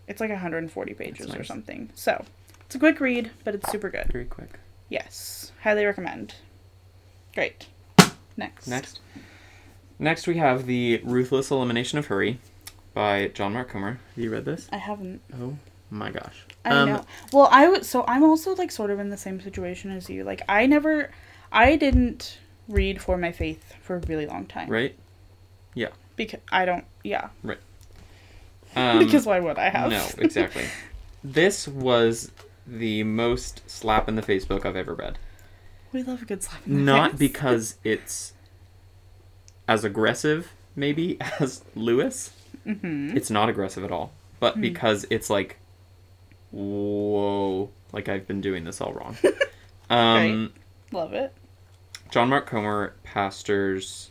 it's like 140 pages or something. So it's a quick read, but it's super good. Very quick. Yes, highly recommend. Great. Next. Next. Next, we have The Ruthless Elimination of Hurry by John Mark Comer. Have you read this? I haven't. Oh my gosh. I Um, know. Well, I was so I'm also like sort of in the same situation as you. Like I never, I didn't read for my faith for a really long time. Right? Yeah. Because I don't. Yeah. Um, because why would I have? No, exactly. this was the most slap in the face book I've ever read. We love a good slap. In the Not face. because it's as aggressive, maybe, as Lewis. Mhm. It's not aggressive at all. But Hmm. because it's like, whoa, like I've been doing this all wrong. um, Love it. John Mark Comer pastors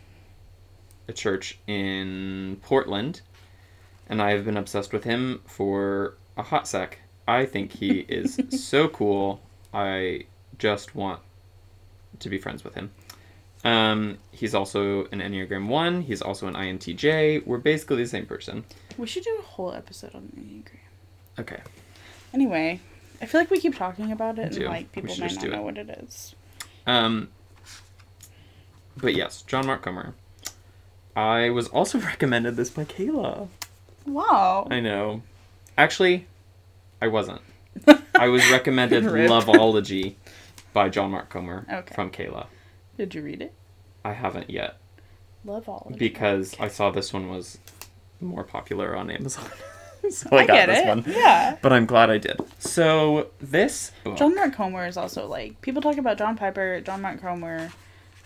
a church in Portland, and I have been obsessed with him for a hot sec. I think he is so cool. I just want to be friends with him. Um, he's also an Enneagram 1. He's also an INTJ. We're basically the same person. We should do a whole episode on Enneagram. Okay. Anyway, I feel like we keep talking about it and like people might not know what it is. Um, but yes, John Mark Comer. I was also recommended this by Kayla. Wow. I know. Actually, I wasn't. I was recommended Loveology by John Mark Comer Okay. from Kayla. Did you read it? I haven't yet Love all of it. because I saw this one was more popular on Amazon. so I, I got get this it. one. Yeah. But I'm glad I did. So this book, John Mark Comer is also like people talk about John Piper, John Mark Comer,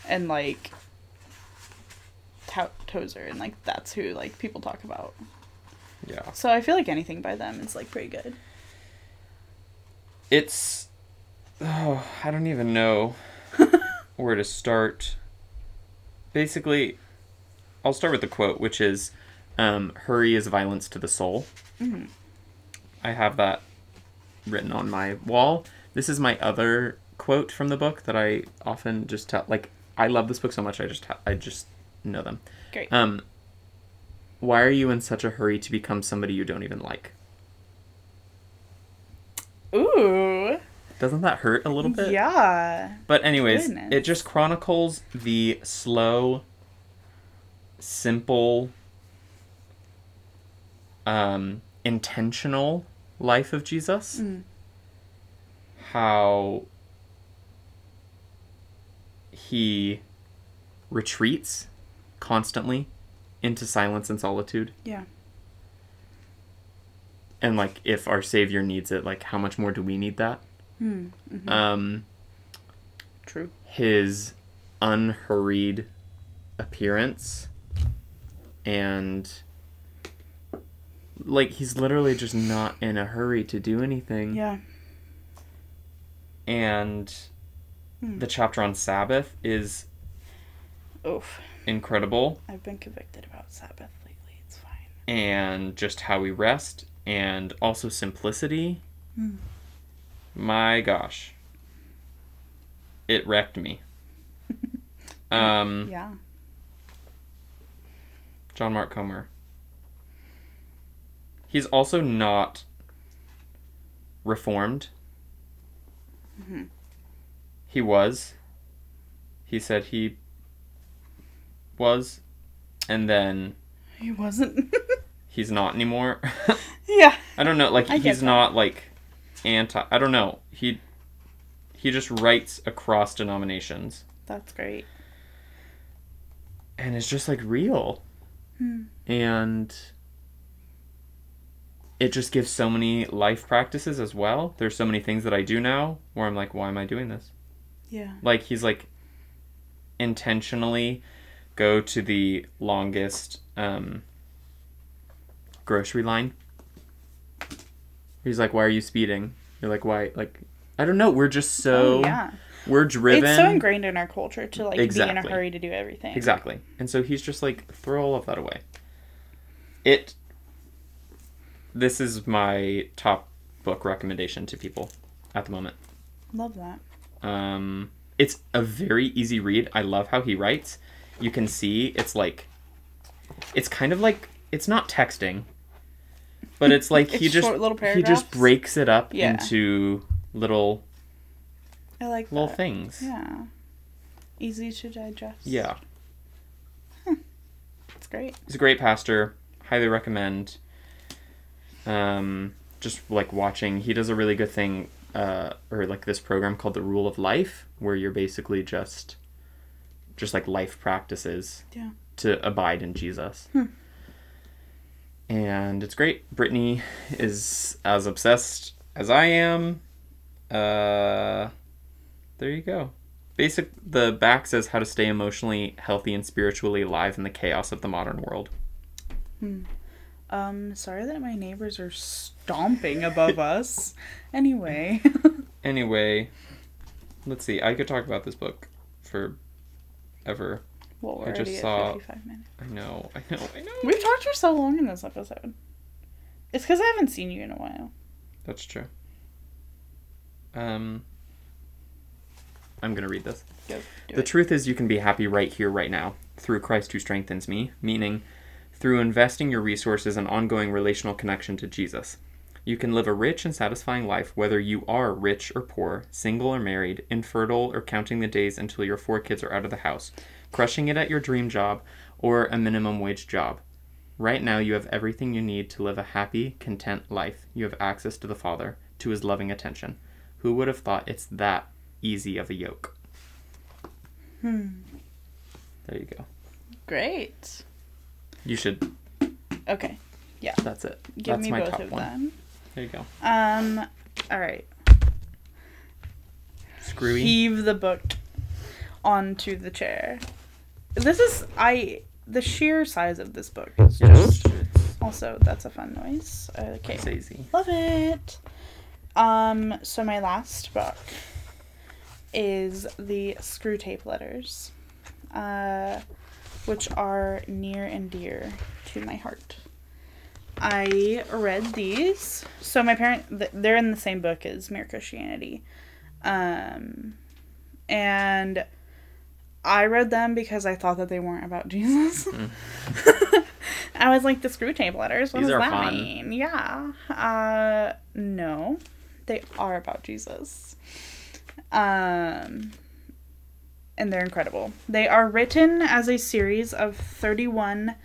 and like To- Tozer, and like that's who like people talk about. yeah, So I feel like anything by them is like pretty good. it's oh, I don't even know where to start. Basically, I'll start with the quote, which is, um, "Hurry is violence to the soul." Mhm. I have that written on my wall. This is my other quote from the book that I often just tell. Like, I love this book so much, I just ha- I just know them. Great. Um, why are you in such a hurry to become somebody you don't even like? Ooh. Doesn't that hurt a little bit? Yeah. But anyways, Goodness. it just chronicles the slow, simple, um, intentional life of Jesus. Mm. How he retreats constantly into silence and solitude. Yeah. And like if our savior needs it, like how much more do we need that? Hmm. mhm. Um True. his unhurried appearance and like he's literally just not in a hurry to do anything Yeah. and Hmm. the chapter on sabbath is Oof. incredible I've been convicted about Sabbath lately. It's fine. and just how we rest and also simplicity Hmm. My gosh it wrecked me um Yeah. John Mark Comer. He's also not reformed. Mhm. He was. He said he was, and then He wasn't. he's not anymore. yeah. I don't know. Like I he's not like anti. I don't know. He he just writes across denominations, That's great. and it's just like real. Hmm. and it just gives so many life practices as well. There's so many things that I do now where I'm like, why am I doing this? Yeah. Like he's like intentionally go to the longest um, grocery line. He's like, why are you speeding? You're like, why? Like, I don't know. We're just so oh, yeah. we're driven. It's so ingrained in our culture to like be in a hurry to do everything. Exactly. And so he's just like, throw all of that away. It. This is my top book recommendation to people at the moment. Love that. Um, it's a very easy read. I love how he writes. You can see it's like, it's kind of like it's not texting, but it's like he just he just breaks it up Yeah. into little I like little that. things. Yeah. Easy to digest. yeah. It's great. He's a great pastor. Highly recommend. Um, just like watching, he does a really good thing, uh, or like this program called the Rule of Life, where you're basically just, just like life practices Yeah. to abide in Jesus. Hmm. And it's great. Brittany is as obsessed as I am. Uh, there you go. Basic. The back says how to stay emotionally healthy and spiritually alive in the chaos of the modern world. Um, sorry that my neighbors are stomping above us. Anyway. Anyway, let's see. I could talk about this book for ever. Well, we're I just already saw- at 55 minutes. I know. I know. I know. We've talked for so long in this episode. It's because I haven't seen you in a while. That's true. Um. I'm gonna read this. Go. Do The it. truth is, you can be happy right here, right now, through Christ who strengthens me, meaning through investing your resources and ongoing relational connection to Jesus. You can live a rich and satisfying life whether you are rich or poor, single or married, infertile or counting the days until your four kids are out of the house, crushing it at your dream job, or a minimum wage job. Right now, you have everything you need to live a happy, content life. You have access to the Father, to his loving attention. Who would have thought it's that easy of a yoke? Hmm. There you go. Great. You should. Okay. Yeah. That's it. Give That's me my both top of one. them. There you go. Um. All right. Screwy. Heave the book onto the chair. This is I. The sheer size of this book is just. Also, that's a fun noise. Okay. It's easy. Love it. Um, so my last book is the Screwtape Letters, uh, which are near and dear to my heart. I read these. So my parent, they're in the same book as Mere Christianity, um, and I read them because I thought that they weren't about Jesus. I was like, the Screwtape Letters. What These does that fun. mean? Yeah. Uh, no, they are about Jesus. Um, and they're incredible. They are written as a series of thirty-one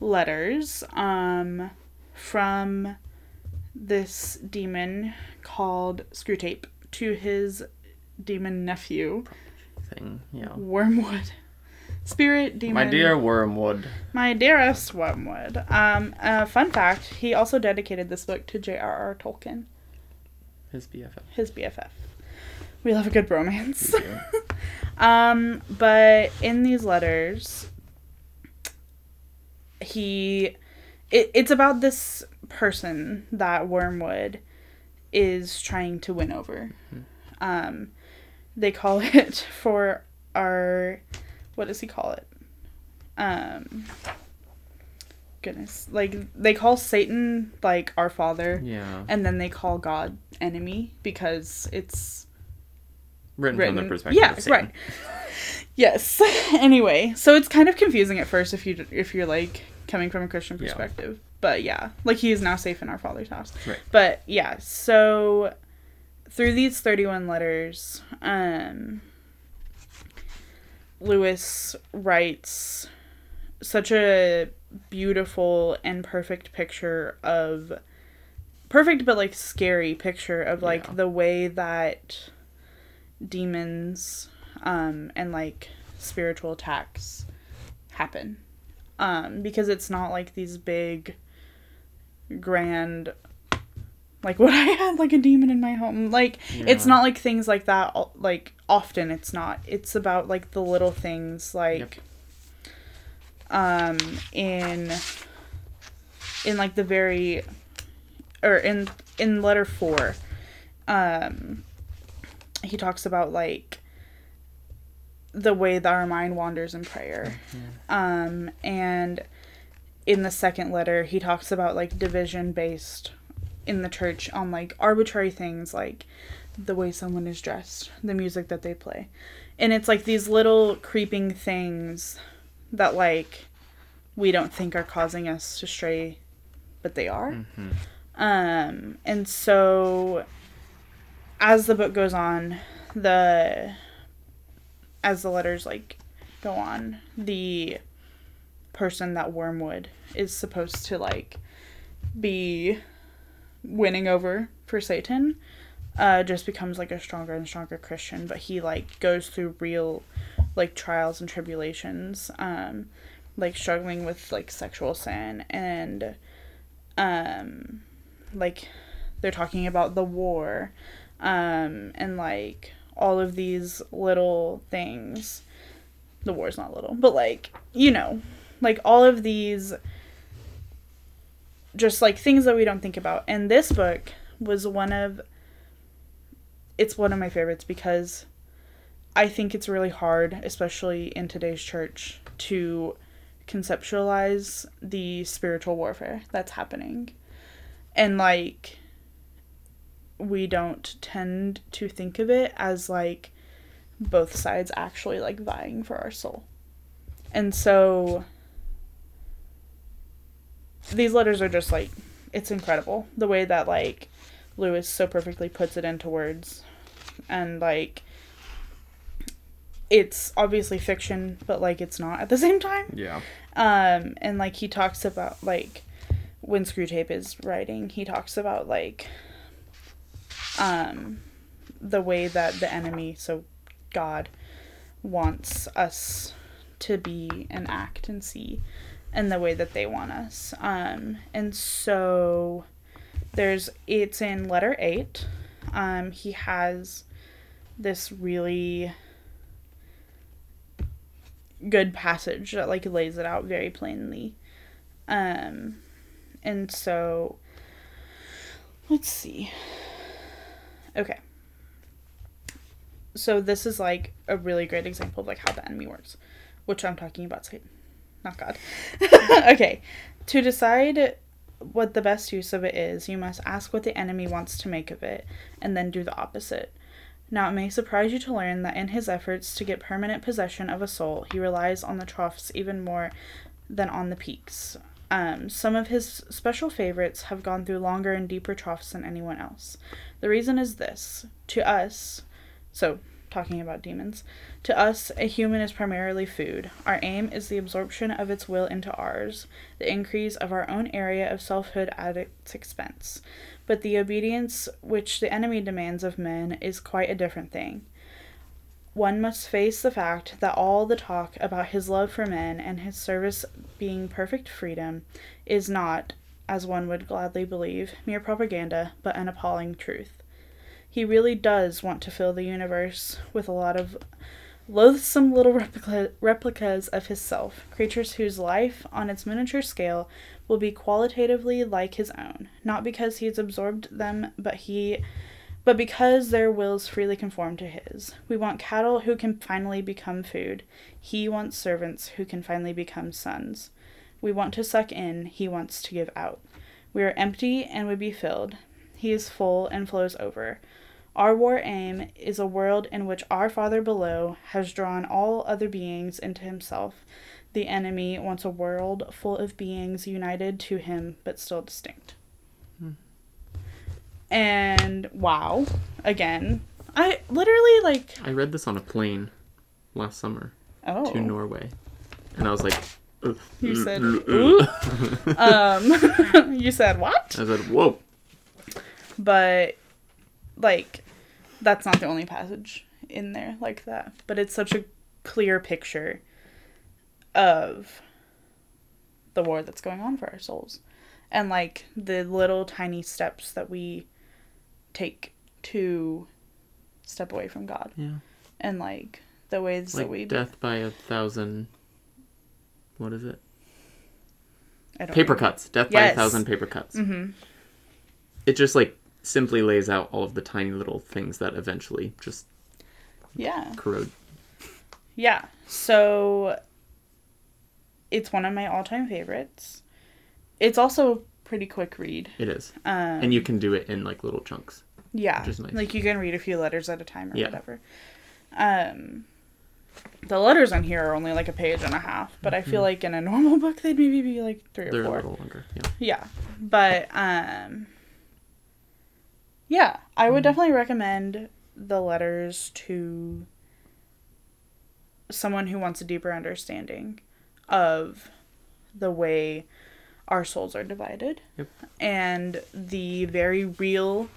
letters. Um, from this demon called Screwtape to his demon nephew Thing. Yeah. Wormwood. Spirit demon. My dear Wormwood. My dearest Wormwood. Um, uh, fun fact: he also dedicated this book to J.R.R. Tolkien, His BFF. his BFF. We love a good romance. Um, but in these letters, he, it, it's about this person that Wormwood is trying to win over. Um, they call it for our, what does he call it? Um, goodness, like they call Satan like our father, Yeah. and then they call God enemy because it's Written, written. from the perspective yeah, right. Yes. anyway, so it's kind of confusing at first if you if you're like coming from a Christian Yeah. perspective. But yeah, like he is now safe in our Father's house. Right. But yeah, so through these 31 letters, um Lewis writes such a beautiful and perfect picture of perfect but like scary picture of like Yeah. the way that demons um and like spiritual attacks happen um because it's not like these big grand like what i had like a demon in my home. Like it's not like things like that like often. It's not. It's about like the little things like Yep. um in in like the very or in in letter 4 um he talks about like the way that our mind wanders in prayer. Um and in the second letter he talks about like division based in the church on like arbitrary things like the way someone is dressed the music that they play and it's like these little creeping things that like we don't think are causing us to stray but they are Mhm. um and so as the book goes on the as the letters like go on the person that wormwood is supposed to like be winning over for satan uh just becomes like a stronger and stronger christian. But he like goes through real like trials and tribulations um like struggling with like sexual sin and um like they're talking about the war um and like all of these little things. The war's not little but like you know like all of these just like things that we don't think about and this book was one of it's one of my favorites because i think it's really hard especially in today's church to conceptualize the spiritual warfare that's happening and like we don't tend to think of it as like both sides actually like vying for our soul. And so these letters are just like it's incredible the way that like Lewis so perfectly puts it into words. And like it's obviously fiction but like it's not at the same time. Yeah. um and like he talks about like when screwtape is writing he talks about like um the way that the enemy so god wants us to be and act and see and the way that they want us. Um and so there's it's in letter 8 um he has this really good passage that like lays it out very plainly. Um and so let's see. Okay. So this is like a really great example of like how the enemy works which i'm talking about satan not god okay to decide what the best use of it is you must ask what the enemy wants to make of it and then do the opposite now, it may surprise you to learn that in his efforts to get permanent possession of a soul, he relies on the troughs even more than on the peaks. Um, some of his special favorites have gone through longer and deeper troughs than anyone else. The reason is this to us, so talking about demons, to us, a human is primarily food. Our aim is the absorption of its will into ours, the increase of our own area of selfhood at its expense but the obedience which the enemy demands of men is quite a different thing. One must face the fact that all the talk about his love for men and his service being perfect freedom is not, as one would gladly believe, mere propaganda, but an appalling truth. He really does want to fill the universe with a lot of loathsome little replica- replicas of himself, creatures whose life, on its miniature scale, will be qualitatively like his own, not because he has absorbed them, but he but because their wills freely conform to his. We want cattle who can finally become food. He wants servants who can finally become sons. We want to suck in, he wants to give out. We are empty and would be filled. He is full and flows over. Our war aim is a world in which our Father below has drawn all other beings into himself. The enemy wants a world full of beings united to him but still distinct. Hmm. And wow, again, I literally like I read this on a plane last summer oh to Norway, and I was like, "Ugh, You ugh, said, ugh, "Ooh." um you said what? I said, "Whoa." But like that's not the only passage in there like that, but it's such a clear picture of the war that's going on for our souls and like the little tiny steps that we take to step away from God Yeah. and like the ways Like that we death by a thousand. What is it? Paper cuts. Death by a thousand paper cuts. Mhm. It just like simply lays out all of the tiny little things that eventually just Yeah. corrode. Yeah. So it's one of my all-time favorites. It's also a pretty quick read. It is, Um, and you can do it in like little chunks. yeah, which is nice. like you can read a few letters at a time or Yeah. whatever. Um, the letters on here are only like a page and a half, but I feel Mhm. like in a normal book they'd maybe be like three or They're a four. little longer. Yeah. Yeah, but um, yeah, I would Mhm. definitely recommend the letters to someone who wants a deeper understanding of the way our souls are divided Yep. and the very real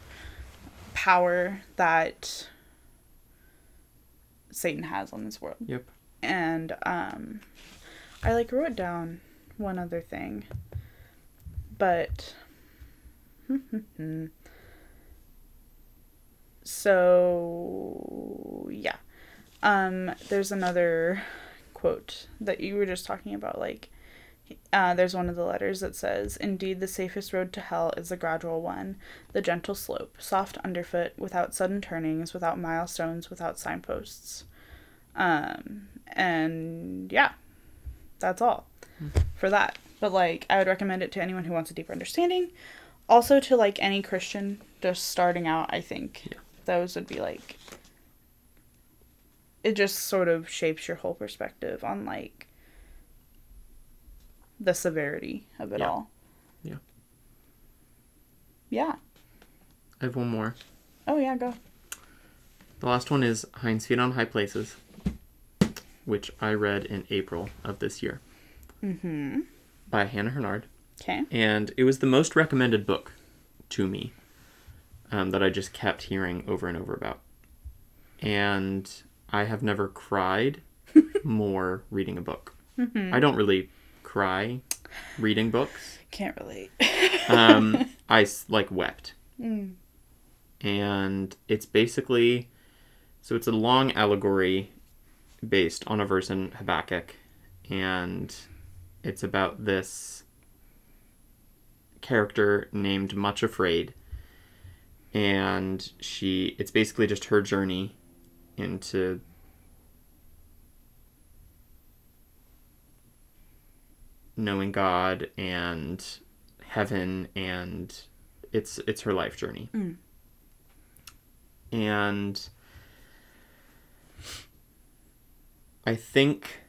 power that Satan has on this world. Yep. And um I like wrote down one other thing. But so yeah. Um there's another quote that you were just talking about like uh, there's one of the letters that says, Indeed, the safest road to hell is the gradual one, the gentle slope, soft underfoot, without sudden turnings, without milestones, without signposts. Um, and yeah, that's all for that. But like, I would recommend it to anyone who wants a deeper understanding. Also, to like any Christian just starting out, I think Yeah. Those would be like it just sort of shapes your whole perspective on like the severity of it Yeah. all. Yeah. Yeah. I have one more. Oh yeah, go. The last one is Hinds' Feet on High Places, which I read in April of this year Mm-hmm. by Hannah Hurnard. Okay. And it was the most recommended book to me um, that I just kept hearing over and over about. And I have never cried more reading a book. I don't really cry reading books. Can't relate. Um, I like wept. Mm. and it's basically so it's a long allegory based on a verse in Habakkuk and it's about this character named Much Afraid and she it's basically just her journey into knowing God and heaven and it's it's her life journey Mm. and I think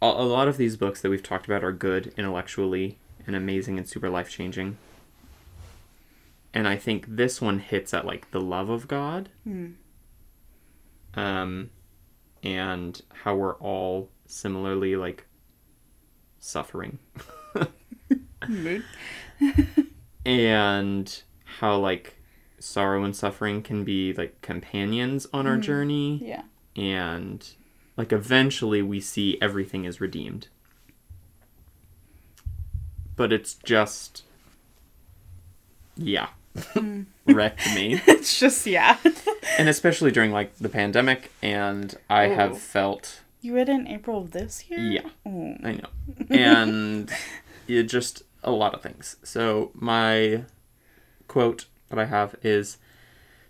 a, a lot of these books that we've talked about are good intellectually and amazing and super life changing. And I think this one hits at like the love of God, Mm. um, and how we're all similarly like suffering, and how like sorrow and suffering can be like companions on our Mm. journey. Yeah. and like eventually we see everything is redeemed but it's just yeah wrecked me It's just yeah. and especially during like the pandemic and i Oh. have felt you read in April of this year? Yeah. Oh. i know and it just a lot of things so my quote that i have is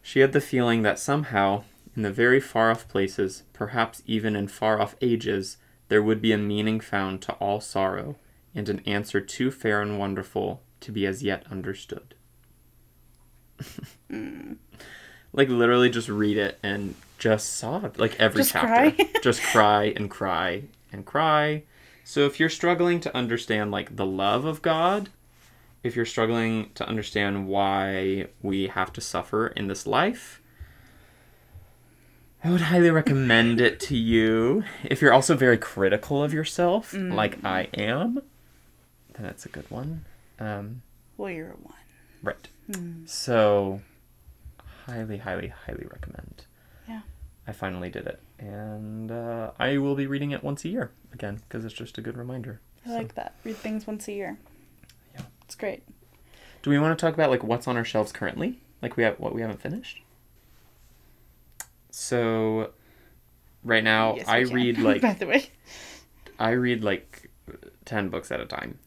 she had the feeling that somehow in the very far off places perhaps even in far off ages there would be a meaning found to all sorrow and an answer too fair and wonderful to be as yet understood like literally just read it and just sob like every Just chapter cry? just cry and cry and cry so if you're struggling to understand like the love of god if you're struggling to understand why we have to suffer in this life I would highly recommend it to you. If you're also very critical of yourself, like I am, then it's a good one. Um, Well, you're a one. Right. So, highly, highly, highly recommend. Yeah. I finally did it, and uh, I will be reading it once a year again because it's just a good reminder. I like that. Read things once a year. Yeah. It's great. Do we want to talk about like what's on our shelves currently? Like we have what we haven't finished. So, right now Yes, I can. read like By the way, I read like ten books at a time.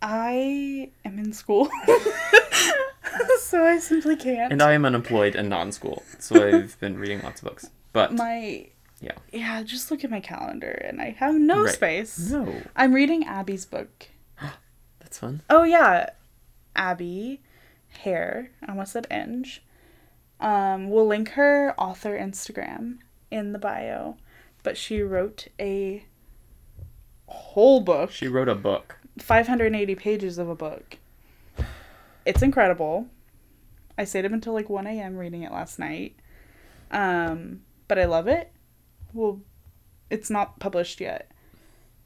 I am in school, so I simply can't. And I am unemployed and not in school, so I've been reading lots of books. But my Yeah. yeah, just look at my calendar, and I have no Right. space. no, I'm reading Abby's book. that's fun. Oh yeah, Abby, hair. I almost said Enge. Um, we'll link her author Instagram in the bio, but she wrote a whole book, She wrote a book. 580 pages of a book. It's incredible. I stayed up until like 1 a.m. reading it last night. Um, but I love it. Well, it's not published yet.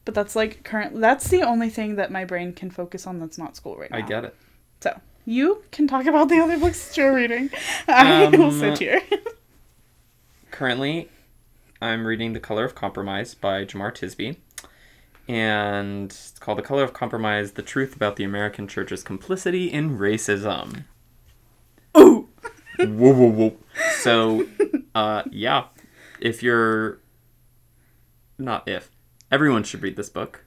But that's like current. That's the only thing that my brain can focus on that's not school right now. I get it. So you can talk about the other books that you're reading. I will Um, sit here. Currently, I'm reading The Color of Compromise by Jemar Tisby. And it's called The Color of Compromise The Truth About the American Church's Complicity in Racism. Ooh. whoa, whoa, whoa. So, uh, yeah. If you're. Not if. Everyone should read this book.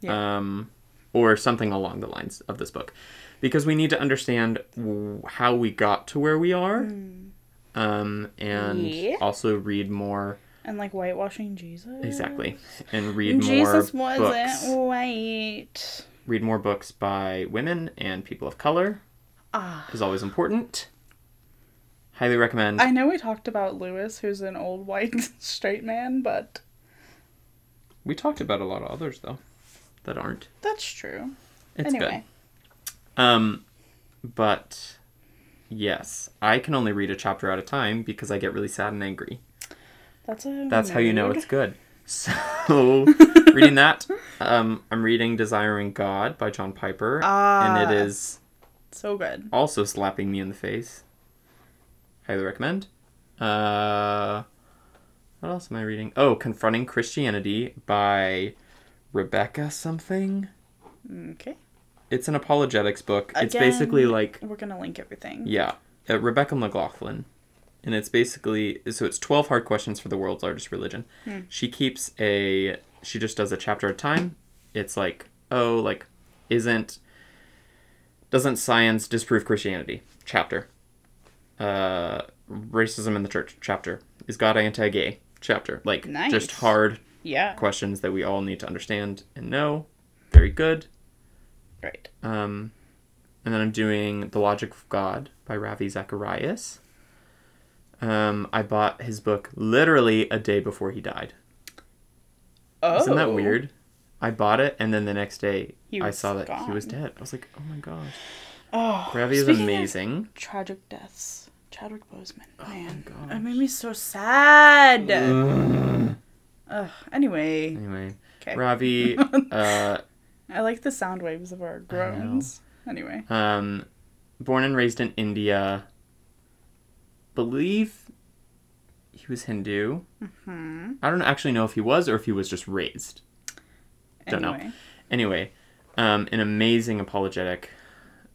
Yeah. Um, or something along the lines of this book. Because we need to understand w- how we got to where we are. Um, and Yeah. also read more. And like whitewashing Jesus. Exactly. And read more Jesus wasn't books. white. Read more books by women and people of color Ah. is always important. Highly recommend. I know we talked about Lewis, who's an old white straight man, but We talked about a lot of others though that aren't. that's true. It's anyway, good. Um, but yes, I can only read a chapter at a time because I get really sad and angry. That's a. That's how you know it's good. So, reading that, um, I'm reading Desiring God by John Piper, Ah. and it is so good. also slapping me in the face. Highly recommend. Uh, what else am I reading? Oh, Confronting Christianity by Rebecca something. Okay, It's an apologetics book. it's basically like we're gonna link everything. yeah, uh, Rebecca McLaughlin, and it's basically so it's twelve hard questions for the world's largest religion. Hmm. She keeps a she just does a chapter at a time. It's like oh like isn't doesn't science disprove Christianity chapter. Uh, racism in the church chapter. Is God anti-gay chapter? Like Nice. just hard Yeah. questions that we all need to understand and know. Very good. Right. Um, and then I'm doing The Logic of God by Ravi Zacharias. Um, I bought his book literally a day before he died. Oh. Isn't that weird? I bought it, and then the next day I saw that he was dead. I was like, oh my gosh. Oh. Ravi is amazing. tragic deaths. Chadwick Boseman. Man, gosh. that made me so sad. Ugh. Ugh. Anyway, Anyway, okay. Ravi, uh, I like the sound waves of our groans. Anyway. um, born and raised in India. Believe he was Hindu. Hmm. I don't actually know if he was or if he was just raised. Don't know. Anyway. Anyway, um, an amazing apologetic.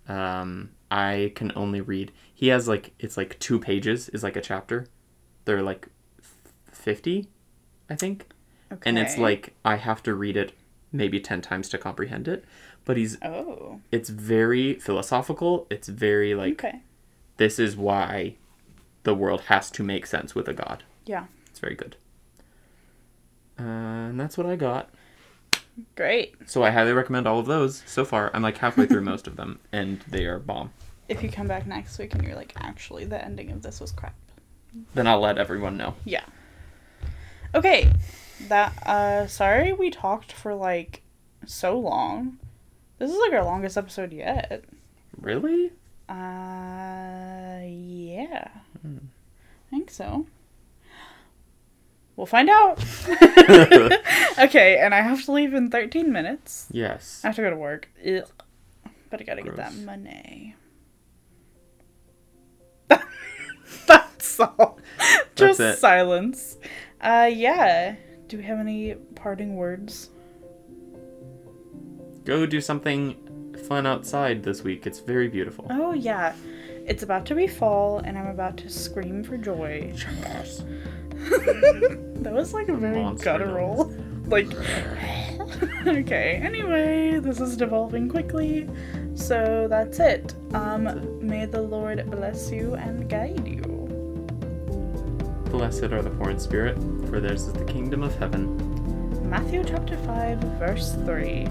Um, I can only read. He has like it's like two pages is like a chapter. They're like fifty, I think, Okay. and it's like I have to read it maybe ten times to comprehend it. But he's Oh. it's very philosophical. It's very like okay. this is why the world has to make sense with a god. Yeah. It's very good. Uh, and that's what I got. Great. So I highly recommend all of those. So far, I'm like halfway through most of them, and they are bomb. If you come back next week and you're like, actually, the ending of this was crap. Then I'll let everyone know. Yeah. Okay. That uh sorry we talked for like so long. This is like our longest episode yet. Really? Uh yeah. Hmm. I think so. We'll find out. okay, and I have to leave in 13 minutes. Yes. I have to go to work. Ugh. But I gotta get that money. That's all. Just it. silence. Uh, yeah. Do we have any parting words? Go do something fun outside this week. It's very beautiful. Oh, yeah. It's about to be fall, and I'm about to scream for joy. that was like a very Monster guttural. Like, okay. Anyway, this is devolving quickly, so that's it. Um, may the Lord bless you and guide you. Blessed are the poor in spirit, for theirs is the kingdom of heaven. Matthew chapter 5, verse 3.